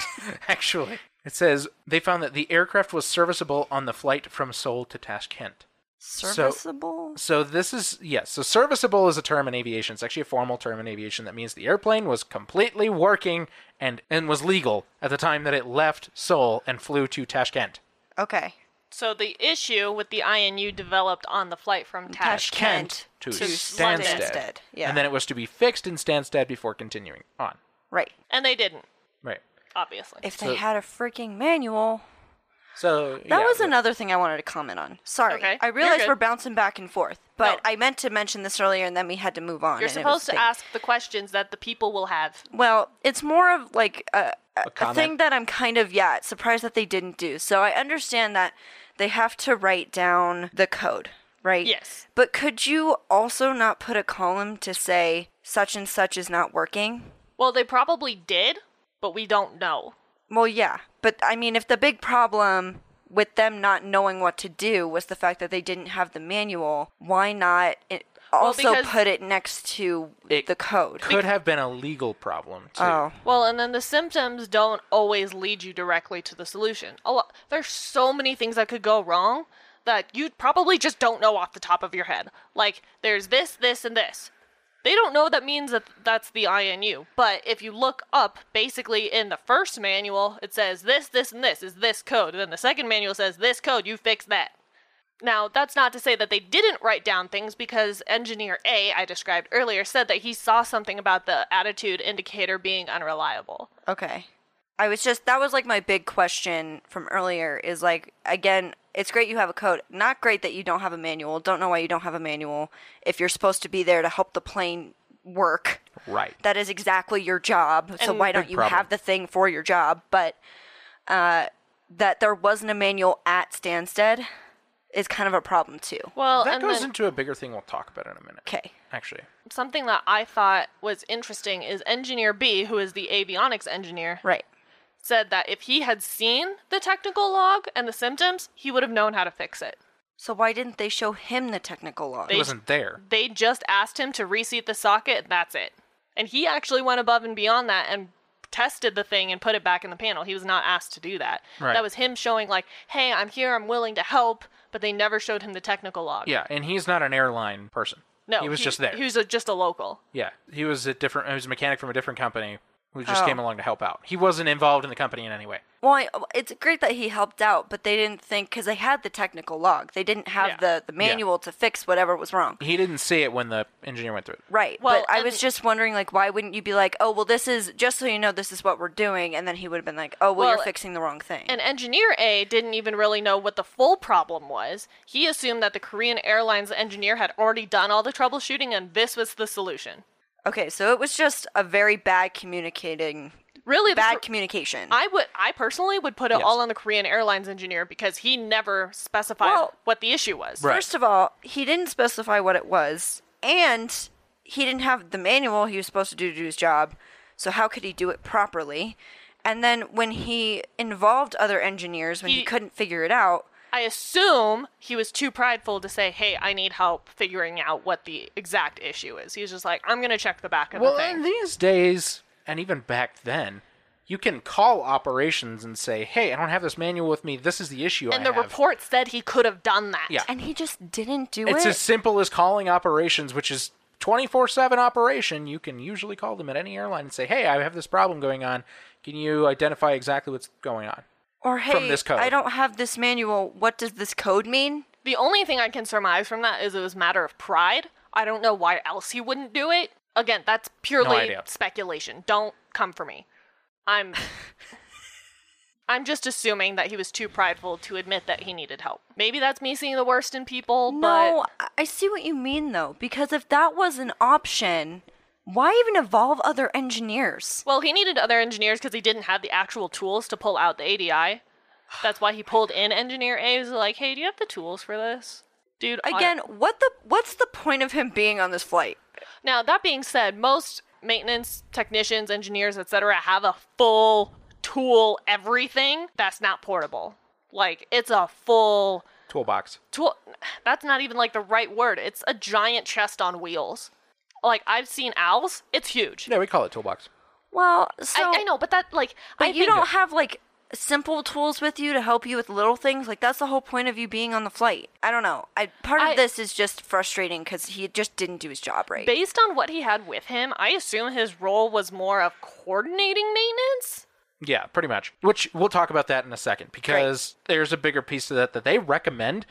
actually. It says they found that the aircraft was serviceable on the flight from Seoul to Tashkent. Serviceable? So this is yes. So serviceable is a term in aviation. It's actually a formal term in aviation that means the airplane was completely working and and was legal at the time that it left Seoul and flew to Tashkent. okay. So the issue with the INU developed on the flight from Tash. Tashkent to, to Stansted. Stansted, yeah. And then it was to be fixed in Stansted before continuing on. Right. And they didn't, Right. Obviously. If they So- had a freaking manual. So That yeah, was the- another thing I wanted to comment on. Sorry. Okay, I you're realize good. we're bouncing back and forth, but No. I meant to mention this earlier and then we had to move on. You're and it was supposed to big. ask the questions that the people will have. Well, it's more of like a, a, a comment? thing that I'm kind of, yeah, surprised that they didn't do. So I understand that they have to write down the code, right? Yes. But could you also not put a column to say such and such is not working? Well, they probably did, but we don't know. Well, yeah. But I mean, if the big problem with them not knowing what to do was the fact that they didn't have the manual, why not it also because- put it next to It the code? could have been a legal problem too. Oh. Well, and then the symptoms don't always lead you directly to the solution. A lot, there's so many things that could go wrong that you probably just don't know off the top of your head. Like, there's this, this, and this. They don't know that means that that's the INU. But if you look up, basically in the first manual, it says this, this, and this is this code. And then the second manual says this code, you fix that. Now, that's not to say that they didn't write down things because engineer A, I described earlier, said that he saw something about the attitude indicator being unreliable. Okay. I was just that was like my big question from earlier is like again, it's great you have a code. Not great that you don't have a manual. Don't know why you don't have a manual if you're supposed to be there to help the plane work. Right. That is exactly your job. so why don't you problem. have the thing for your job? But uh that there wasn't a manual at Stansted is kind of a problem too. Well, that and goes then into a bigger thing we'll talk about in a minute. Okay. Actually. something that I thought was interesting is engineer B, who is the avionics engineer, Right. Said that if he had seen the technical log and the symptoms, he would have known how to fix it. So why didn't they show him the technical log? It wasn't there. They just asked him to reseat the socket, and that's it. And he actually went above and beyond that and tested the thing and put it back in the panel. He was not asked to do that. Right. That was him showing like, "Hey, I'm here. I'm willing to help," but they never showed him the technical log. Yeah, and he's not an airline person. No, he was just there. He was a, just a local. Yeah, he was a different. He was a mechanic from a different company who just Oh. came along to help out. He wasn't involved in the company in any way. Well, I, it's great that he helped out, but they didn't think because they had the technical log. They didn't have Yeah. the, the manual to fix whatever was wrong. He didn't see it when the engineer went through it. Right. Well, but I was just wondering, like, why wouldn't you be like, oh, well, this is just so you know, this is what we're doing, and then he would have been like, oh, well, Well, you're fixing the wrong thing. And engineer A didn't even really know what the full problem was. He assumed that the Korean Airlines engineer had already done all the troubleshooting and this was the solution. Okay, so it was just a very bad communicating, Really, bad Kor- communication. I would, I personally would put it Yes. all on the Korean Airlines engineer because he never specified Well- what the issue was. Right. First of all, he didn't specify what it was, and he didn't have the manual he was supposed to do to do his job. So how could he do it properly? And then when he involved other engineers when he, He- couldn't figure it out, I assume he was too prideful to say, "Hey, I need help figuring out what the exact issue is." He's just like, "I'm gonna check the back of Well, the thing." in these days, and even back then, you can call operations and say, "Hey, I don't have this manual with me. This is the issue and I the have." report said he could have done that. Yeah. and he just didn't do It's it. It's as simple as calling operations, which is 24/7 operation. You can usually call them at any airline and say, "Hey, I have this problem going on. Can you identify exactly what's going on?" Or hey, this code. I don't have this manual. What does this code mean? The only thing I can surmise from that is it was a matter of pride. I don't know why else he wouldn't do it. Again, that's purely idea. speculation. Don't come for me. I'm [laughs] I'm just assuming that he was too prideful to admit that he needed help. Maybe that's me seeing the worst in people, No, but I- I see what you mean though, because if that was an option, why even involve other engineers? well, he needed other engineers because he didn't have the actual tools to pull out the ADI. That's why he pulled in engineer A. He was like, "Hey, do you have the tools for this?" Dude, I- Again, what the what's the point of him being on this flight? Now, that being said, most maintenance technicians, engineers, etc., have a full tool everything, that's not portable. Like it's a full Toolbox. tool. That's not even like the right word. It's a giant chest on wheels. Like I've seen owls. It's huge. Yeah, we call it toolbox. Well, so I, I know, but that like but I you think- don't have like simple tools with you to help you with little things. Like that's the whole point of you being on the flight. I don't know. I part of I- this is just frustrating because he just didn't do his job right. Based on what he had with him, I assume his role was more of coordinating maintenance. Yeah, pretty much. Which we'll talk about that in a second because there's a bigger piece to that that they recommend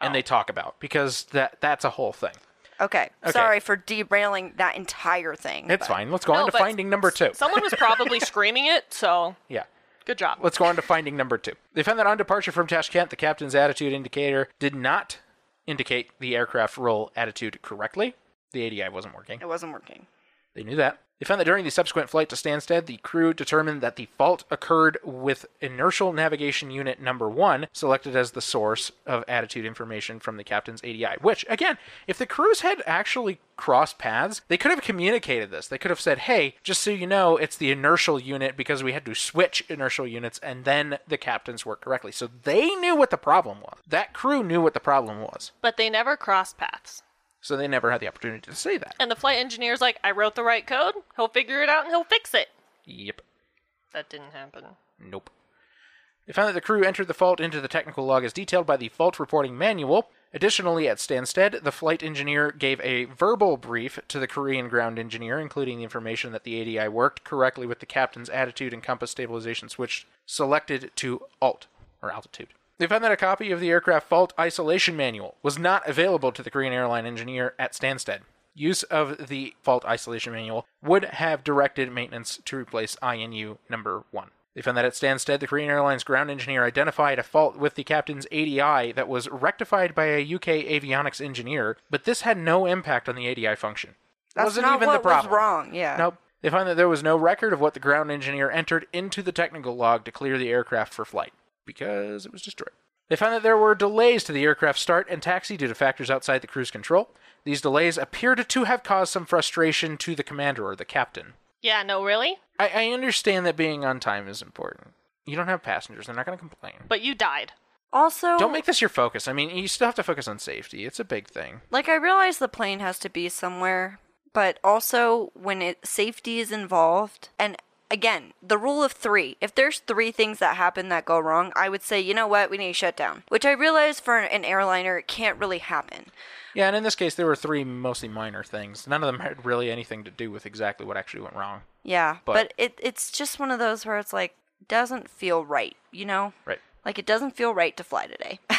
and oh. they talk about because that that's a whole thing. Okay. Okay. sorry for derailing that entire thing. It's but- fine. Let's go on to finding number two. Someone was probably [laughs] screaming it, so yeah. good job. Let's go on to finding number two. They found that on departure from Tashkent, the captain's attitude indicator did not indicate the aircraft roll attitude correctly. The ADI wasn't working. It wasn't working. They knew that. They found that during the subsequent flight to Stansted, the crew determined that the fault occurred with inertial navigation unit number one, selected as the source of attitude information from the captain's ADI. Which, again, if the crews had actually crossed paths, they could have communicated this. They could have said, hey, just so you know, it's the inertial unit because we had to switch inertial units and then the captains worked correctly. So they knew what the problem was. That crew knew what the problem was. But they never crossed paths. So they never had the opportunity to say that. And the flight engineer's like, I wrote the right code. He'll figure it out and he'll fix it. Yep. That didn't happen. Nope. They found that the crew entered the fault into the technical log as detailed by the fault reporting manual. Additionally, at Stansted, the flight engineer gave a verbal brief to the Korean ground engineer, including the information that the ADI worked correctly with the captain's attitude and compass stabilization switch selected to alt, or altitude. They found that a copy of the aircraft fault isolation manual was not available to the Korean airline engineer at Stansted. Use of the fault isolation manual would have directed maintenance to replace INU number one. They found that at Stansted, the Korean Airlines ground engineer identified a fault with the captain's ADI that was rectified by a UK avionics engineer, but this had no impact on the ADI function. That's Wasn't not even what the problem. was wrong. Yeah. Nope. They found that there was no record of what the ground engineer entered into the technical log to clear the aircraft for flight because it was destroyed. They found that there were delays to the aircraft start and taxi due to factors outside the crew's control. These delays appeared to have caused some frustration to the commander or the captain. Yeah, no, really? I, I understand that being on time is important. You don't have passengers, they're not going to complain. But you died. Also, Don't make this your focus. I mean, you still have to focus on safety. It's a big thing. like I realize the plane has to be somewhere, but also when it safety is involved and again, the rule of 3. If there's 3 things that happen that go wrong, I would say, "You know what? We need to shut down." Which I realize for an airliner it can't really happen. Yeah, and in this case, there were three mostly minor things. None of them had really anything to do with exactly what actually went wrong. Yeah, But- but, it it's just one of those where it's like doesn't feel right, you know? Right. Like it doesn't feel right to fly today. [laughs]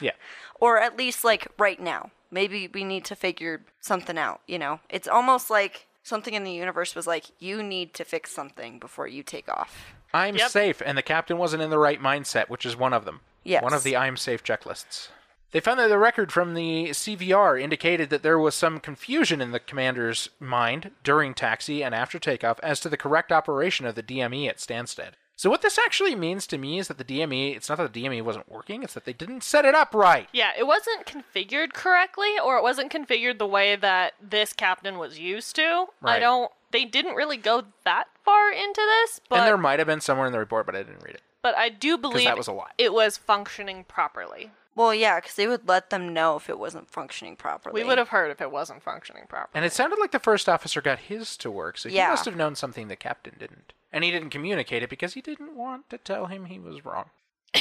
Yeah. or at least like right now. Maybe we need to figure something out, you know? It's almost like something in the universe was like you need to fix something before you take off. I'm Yep. safe, and the captain wasn't in the right mindset, which is one of them. Yes. One of the I'm safe checklists. They found that the record from the CVR indicated that there was some confusion in the commander's mind during taxi and after takeoff as to the correct operation of the DME at Stansted. So what this actually means to me is that the DME, it's not that the DME wasn't working, it's that they didn't set it up right. Yeah, it wasn't configured correctly, or it wasn't configured the way that this captain was used to. I don't. They didn't really go that far into this, but and there might have been somewhere in the report, but I didn't read it. but I do believe that was a lot. it was functioning properly. Well, yeah, because they would let them know if it wasn't functioning properly. We would have heard if it wasn't functioning properly. And it sounded like the first officer got his to work, so he Yeah. must have known something the captain didn't. And he didn't communicate it because he didn't want to tell him he was wrong. [clears throat]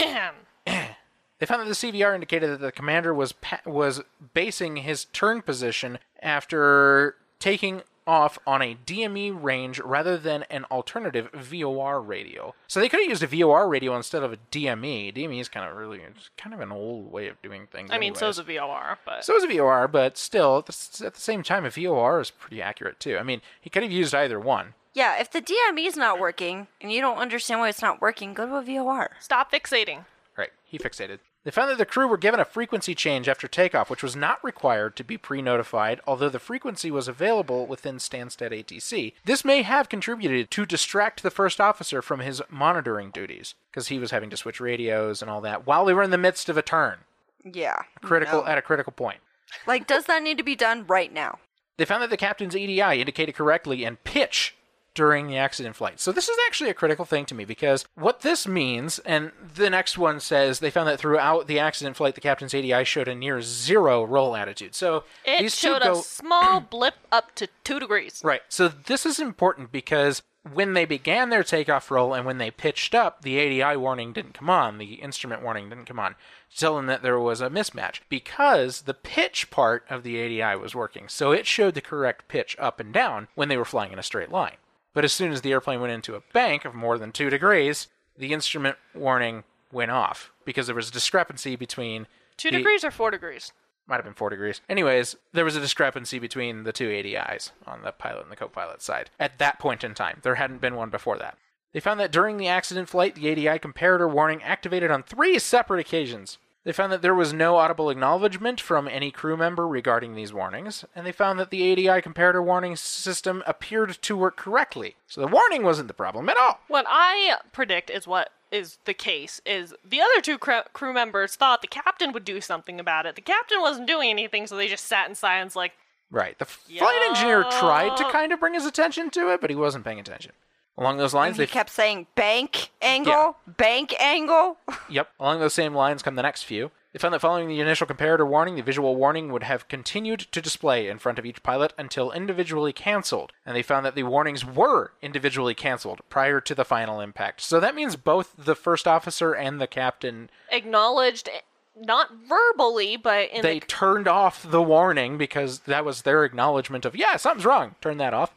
They found that the CVR indicated that the commander was pa- was basing his turn position after taking off on a DME range rather than an alternative VOR radio. So they could have used a VOR radio instead of a DME. DME is kind of really it's kind of an old way of doing things. I mean, so anyways. is a VOR, but So is a VOR, but still, at the, at the same time, a VOR is pretty accurate too. I mean, he could have used either one. Yeah, if the DME is not working and you don't understand why it's not working, go to a VOR. stop fixating. Right, he fixated. They found that the crew were given a frequency change after takeoff, which was not required to be pre notified, although the frequency was available within Stansted ATC. This may have contributed to distract the first officer from his monitoring duties, because he was having to switch radios and all that while they were in the midst of a turn, Yeah. critical no. at a critical point. Like, does that need to be done right now? They found that the captain's ADI indicated correctly and pitch during the accident flight. So this is actually a critical thing to me because what this means, and the next one says they found that throughout the accident flight, the captain's ADI showed a near zero roll attitude. So It these showed go a small [clears throat] blip up to two degrees. right. So this is important because when they began their takeoff roll and when they pitched up, the ADI warning didn't come on, the instrument warning didn't come on, telling that there was a mismatch because the pitch part of the ADI was working. So it showed the correct pitch up and down when they were flying in a straight line. But as soon as the airplane went into a bank of more than two degrees, the instrument warning went off because there was a discrepancy between Two the- degrees or four degrees? might have been four degrees. Anyways, there was a discrepancy between the two ADIs on the pilot and the co-pilot side at that point in time. There hadn't been one before that. They found that during the accident flight, the ADI comparator warning activated on three separate occasions. They found that there was no audible acknowledgement from any crew member regarding these warnings, and they found that the ADI comparator warning system appeared to work correctly. So the warning wasn't the problem at all. What I predict is what is the case is the other two cr- crew members thought the captain would do something about it. The captain wasn't doing anything, so they just sat in silence like, Right. The flight engineer tried to kind of bring his attention to it, but he wasn't paying attention. Along those lines, He they kept saying bank angle, bank angle. [laughs] Yep. Along those same lines come the next few. They found that following the initial comparator warning, the visual warning would have continued to display in front of each pilot until individually canceled. And they found that the warnings were individually canceled prior to the final impact. So that means both the first officer and the captain acknowledged, eh, not verbally, but in they the turned off the warning because that was their acknowledgement of, yeah, something's wrong. Turn that off.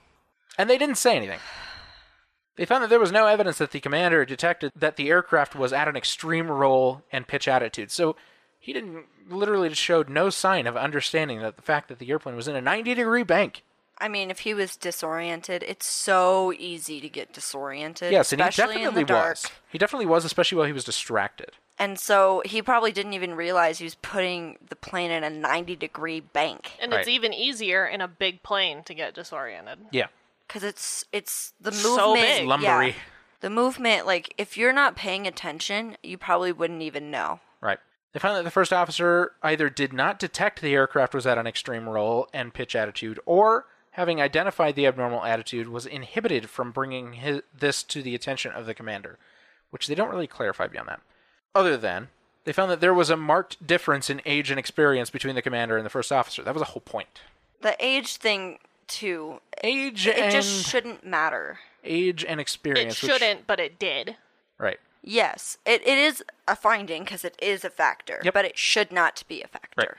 And they didn't say anything. They found that there was no evidence that the commander detected that the aircraft was at an extreme roll and pitch attitude. So he didn't literally showed no sign of understanding that the fact that the airplane was in a 90 degree bank. I mean, if he was disoriented, it's so easy to get disoriented. Yes, and he definitely in the dark. was. He definitely was, especially while he was distracted. And so he probably didn't even realize he was putting the plane in a 90 degree bank. and Right. it's even easier in a big plane to get disoriented. Yeah. Because it's, it's the movement. So movement. big. Lumbery. Yeah, the movement, like, if you're not paying attention, you probably wouldn't even know. Right. They found that the first officer either did not detect the aircraft was at an extreme roll and pitch attitude, or having identified the abnormal attitude, was inhibited from bringing his, this to the attention of the commander, which they don't really clarify beyond that. Other than, they found that there was a marked difference in age and experience between the commander and the first officer. That was a whole point. The age thing, too, Age it and just shouldn't matter. age and experience. which- shouldn't, but it did. right. Yes, it, it is a finding because it is a factor, Yep. but it should not be a factor.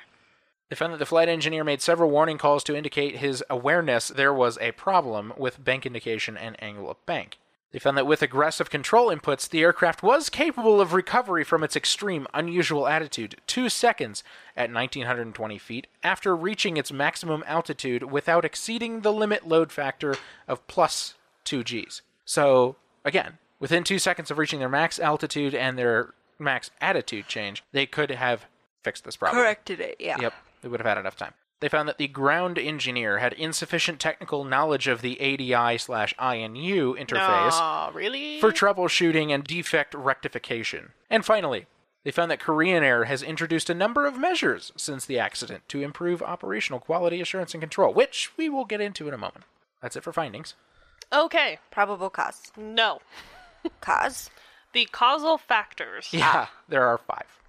They found that the flight engineer made several warning calls to indicate his awareness there was a problem with bank indication and angle of bank. They found that with aggressive control inputs, the aircraft was capable of recovery from its extreme, unusual attitude two seconds at 1920 feet after reaching its maximum altitude without exceeding the limit load factor of plus 2 Gs. So, again, within two seconds of reaching their max altitude and their max attitude change, they could have fixed this problem. Corrected it, yeah. Yep, they would have had enough time. They found that the ground engineer had insufficient technical knowledge of the ADI slash INU interface Aw, really? for troubleshooting and defect rectification. And finally, they found that Korean Air has introduced a number of measures since the accident to improve operational quality assurance and control, which we will get into in a moment. That's it for findings. okay, Probable cause. no. [laughs] Cause? The causal factors. Yeah, there are five.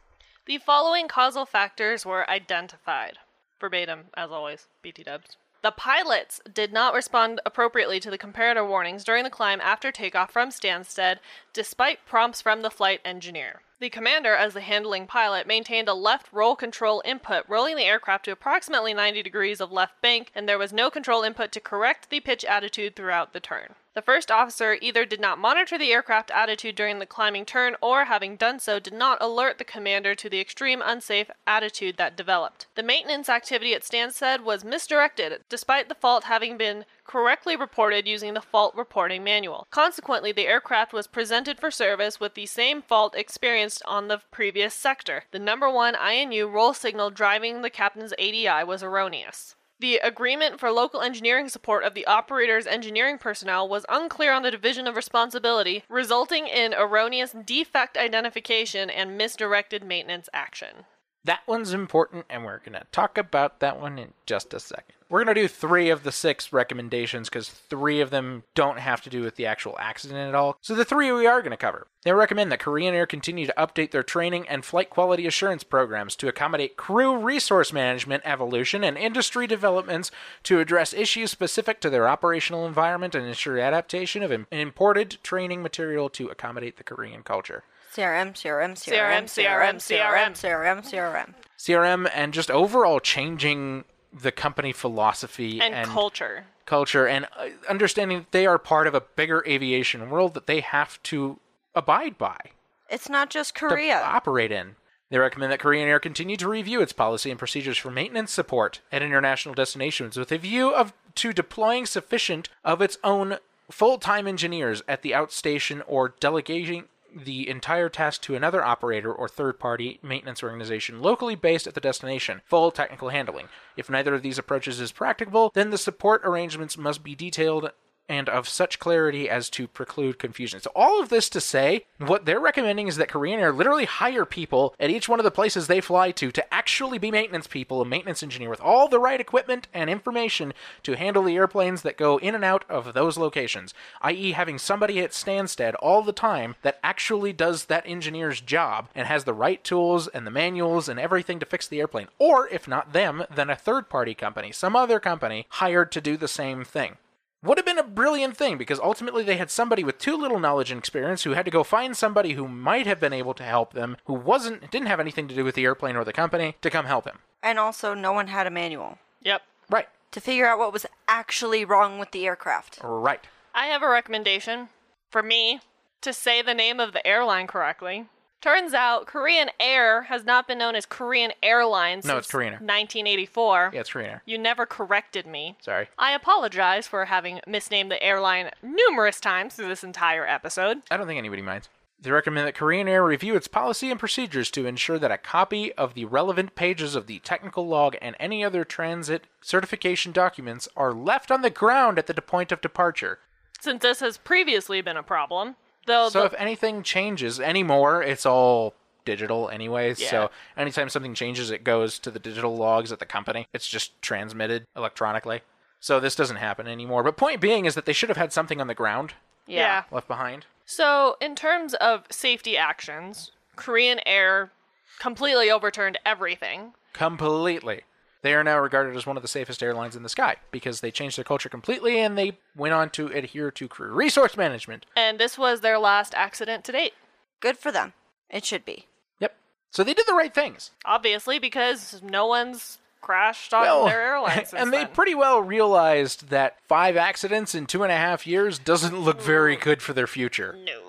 The following causal factors were identified. Verbatim, as always, BT dubs. The pilots did not respond appropriately to the comparator warnings during the climb after takeoff from Stansted, despite prompts from the flight engineer. The commander, as the handling pilot, maintained a left roll control input, rolling the aircraft to approximately 90 degrees of left bank, and there was no control input to correct the pitch attitude throughout the turn. The first officer either did not monitor the aircraft attitude during the climbing turn or, having done so, did not alert the commander to the extreme unsafe attitude that developed. The maintenance activity at Stansted was misdirected, despite the fault having been correctly reported using the fault reporting manual. Consequently, the aircraft was presented for service with the same fault experienced on the previous sector. The number one INU roll signal driving the captain's ADI was erroneous. The agreement for local engineering support of the operator's engineering personnel was unclear on the division of responsibility, resulting in erroneous defect identification and misdirected maintenance action. That one's important, and we're going to talk about that one in just a second. We're going to do three of the six recommendations because three of them don't have to do with the actual accident at all. So the three we are going to cover. They recommend that Korean Air continue to update their training and flight quality assurance programs to accommodate crew resource management evolution and industry developments to address issues specific to their operational environment and ensure adaptation of im- imported training material to accommodate the Korean culture. CRM, CRM, CRM, CRM, CRM, CRM, CRM. CRM and just overall changing the company philosophy And, culture. culture and uh, understanding that they are part of a bigger aviation world that they have to abide by It's not just to Korea. operate in. They recommend that Korean Air continue to review its policy and procedures for maintenance support at international destinations with a view of to deploying sufficient of its own full-time engineers at the outstation or delegating the entire task to another operator or third-party maintenance organization locally based at the destination. Full technical handling. If neither of these approaches is practicable, then the support arrangements must be detailed and of such clarity as to preclude confusion. So, all of this to say, what they're recommending is that Korean Air literally hire people at each one of the places they fly to to actually be maintenance people, a maintenance engineer with all the right equipment and information to handle the airplanes that go in and out of those locations, i.e., having somebody at Stansted all the time that actually does that engineer's job and has the right tools and the manuals and everything to fix the airplane. Or, if not them, then a third party company, some other company hired to do the same thing would have been a brilliant thing because ultimately they had somebody with too little knowledge and experience who had to go find somebody who might have been able to help them who wasn't didn't have anything to do with the airplane or the company to come help him And also, no one had a manual Yep. right to figure out what was actually wrong with the aircraft. right I have a recommendation for me to say the name of the airline correctly. Turns out Korean Air has not been known as Korean Airlines No, since it's Korean Air. 1984. yeah it's Korean Air. You never corrected me. sorry I apologize for having misnamed the airline numerous times through this entire episode. I don't think anybody minds they recommend that Korean Air review its policy and procedures to ensure that a copy of the relevant pages of the technical log and any other transit certification documents are left on the ground at the point of departure. Since this has previously been a problem, though So the- if anything changes anymore, it's all digital anyway. Yeah. So anytime something changes, it goes to the digital logs at the company. It's just transmitted electronically. So this doesn't happen anymore. But point being is that they should have had something on the ground yeah. left behind. So, in terms of safety actions, Korean Air completely overturned everything. Completely. They are now regarded as one of the safest airlines in the sky because they changed their culture completely and they went on to adhere to crew resource management. And this was their last accident to date. Good for them. It should be. Yep. So they did the right things. Obviously, because no one's crashed on their airline since [laughs] and they then. pretty well realized that five accidents in two and a half years doesn't look very good for their future. no.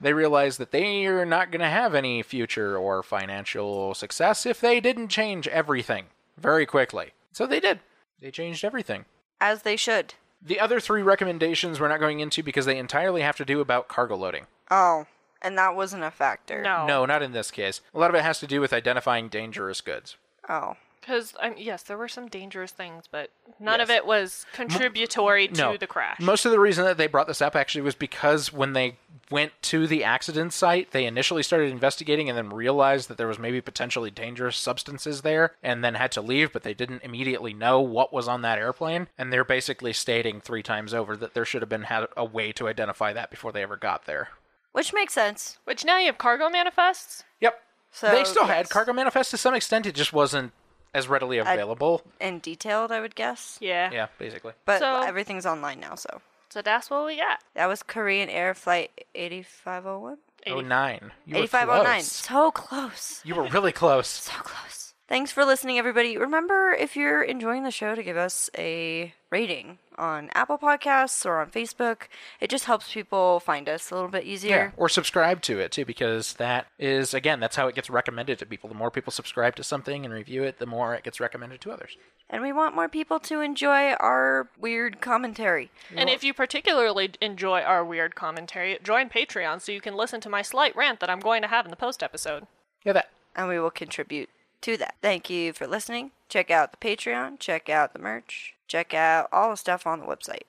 They realized that they are not going to have any future or financial success if they didn't change everything very quickly. So they did. They changed everything. As they should. The other three recommendations we're not going into because they entirely have to do about cargo loading. Oh, and that wasn't a factor. No. No, not in this case. A lot of it has to do with identifying dangerous goods. Oh. Because, um, yes, there were some dangerous things, but none of it was contributory to no. the crash. Most of the reason that they brought this up actually was because when they went to the accident site, they initially started investigating and then realized that there was maybe potentially dangerous substances there and then had to leave, but they didn't immediately know what was on that airplane. And they're basically stating three times over that there should have been had a way to identify that before they ever got there. Which makes sense. Which now you have cargo manifests? Yep. So they still had cargo manifests to some extent, it just wasn't as readily available. And detailed, I would guess. Yeah. yeah, basically. But So- everything's online now, so. So that's what we got. That was Korean Air Flight 8501? Oh nine. You were 8509. close. So close. You were really close. So close. Thanks for listening, everybody. Remember, if you're enjoying the show, to give us a rating on Apple Podcasts or on Facebook. It just helps people find us a little bit easier. Yeah, easier. or subscribe to it too, because that is again that's how it gets recommended to people. The more people subscribe to something and review it, the more it gets recommended to others. And we want more people to enjoy our weird commentary. And if you particularly enjoy our weird commentary, join Patreon so you can listen to my slight rant that I'm going to have in the post episode. Yeah, that. and we will contribute to that. Thank you for listening. Check out the Patreon, check out the merch, check out all the stuff on the website,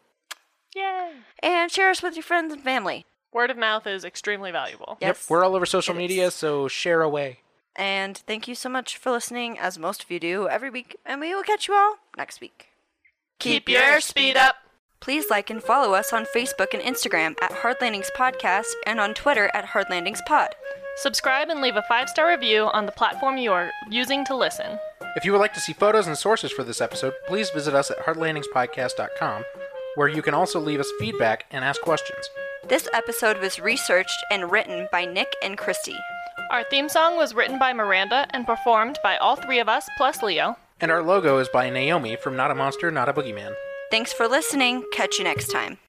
Yay! and share us with your friends and family. Word of mouth is extremely valuable. Yes. Yep, we're all over social media, is. so share away. And thank you so much for listening, as most of you do every week. And we will catch you all next week. Keep your speed up. Please like and follow us on Facebook and Instagram at Hard Landings Podcast and on Twitter at Hard Landings Pod. Subscribe and leave a five star review on the platform you are using to listen. If you would like to see photos and sources for this episode, please visit us at hardlandingspodcast.com, where you can also leave us feedback and ask questions. This episode was researched and written by Nick and Christy. Our theme song was written by Miranda and performed by all three of us plus Leo. And our logo is by Naomi from Not a Monster, Not a Boogeyman. Thanks for listening. Catch you next time.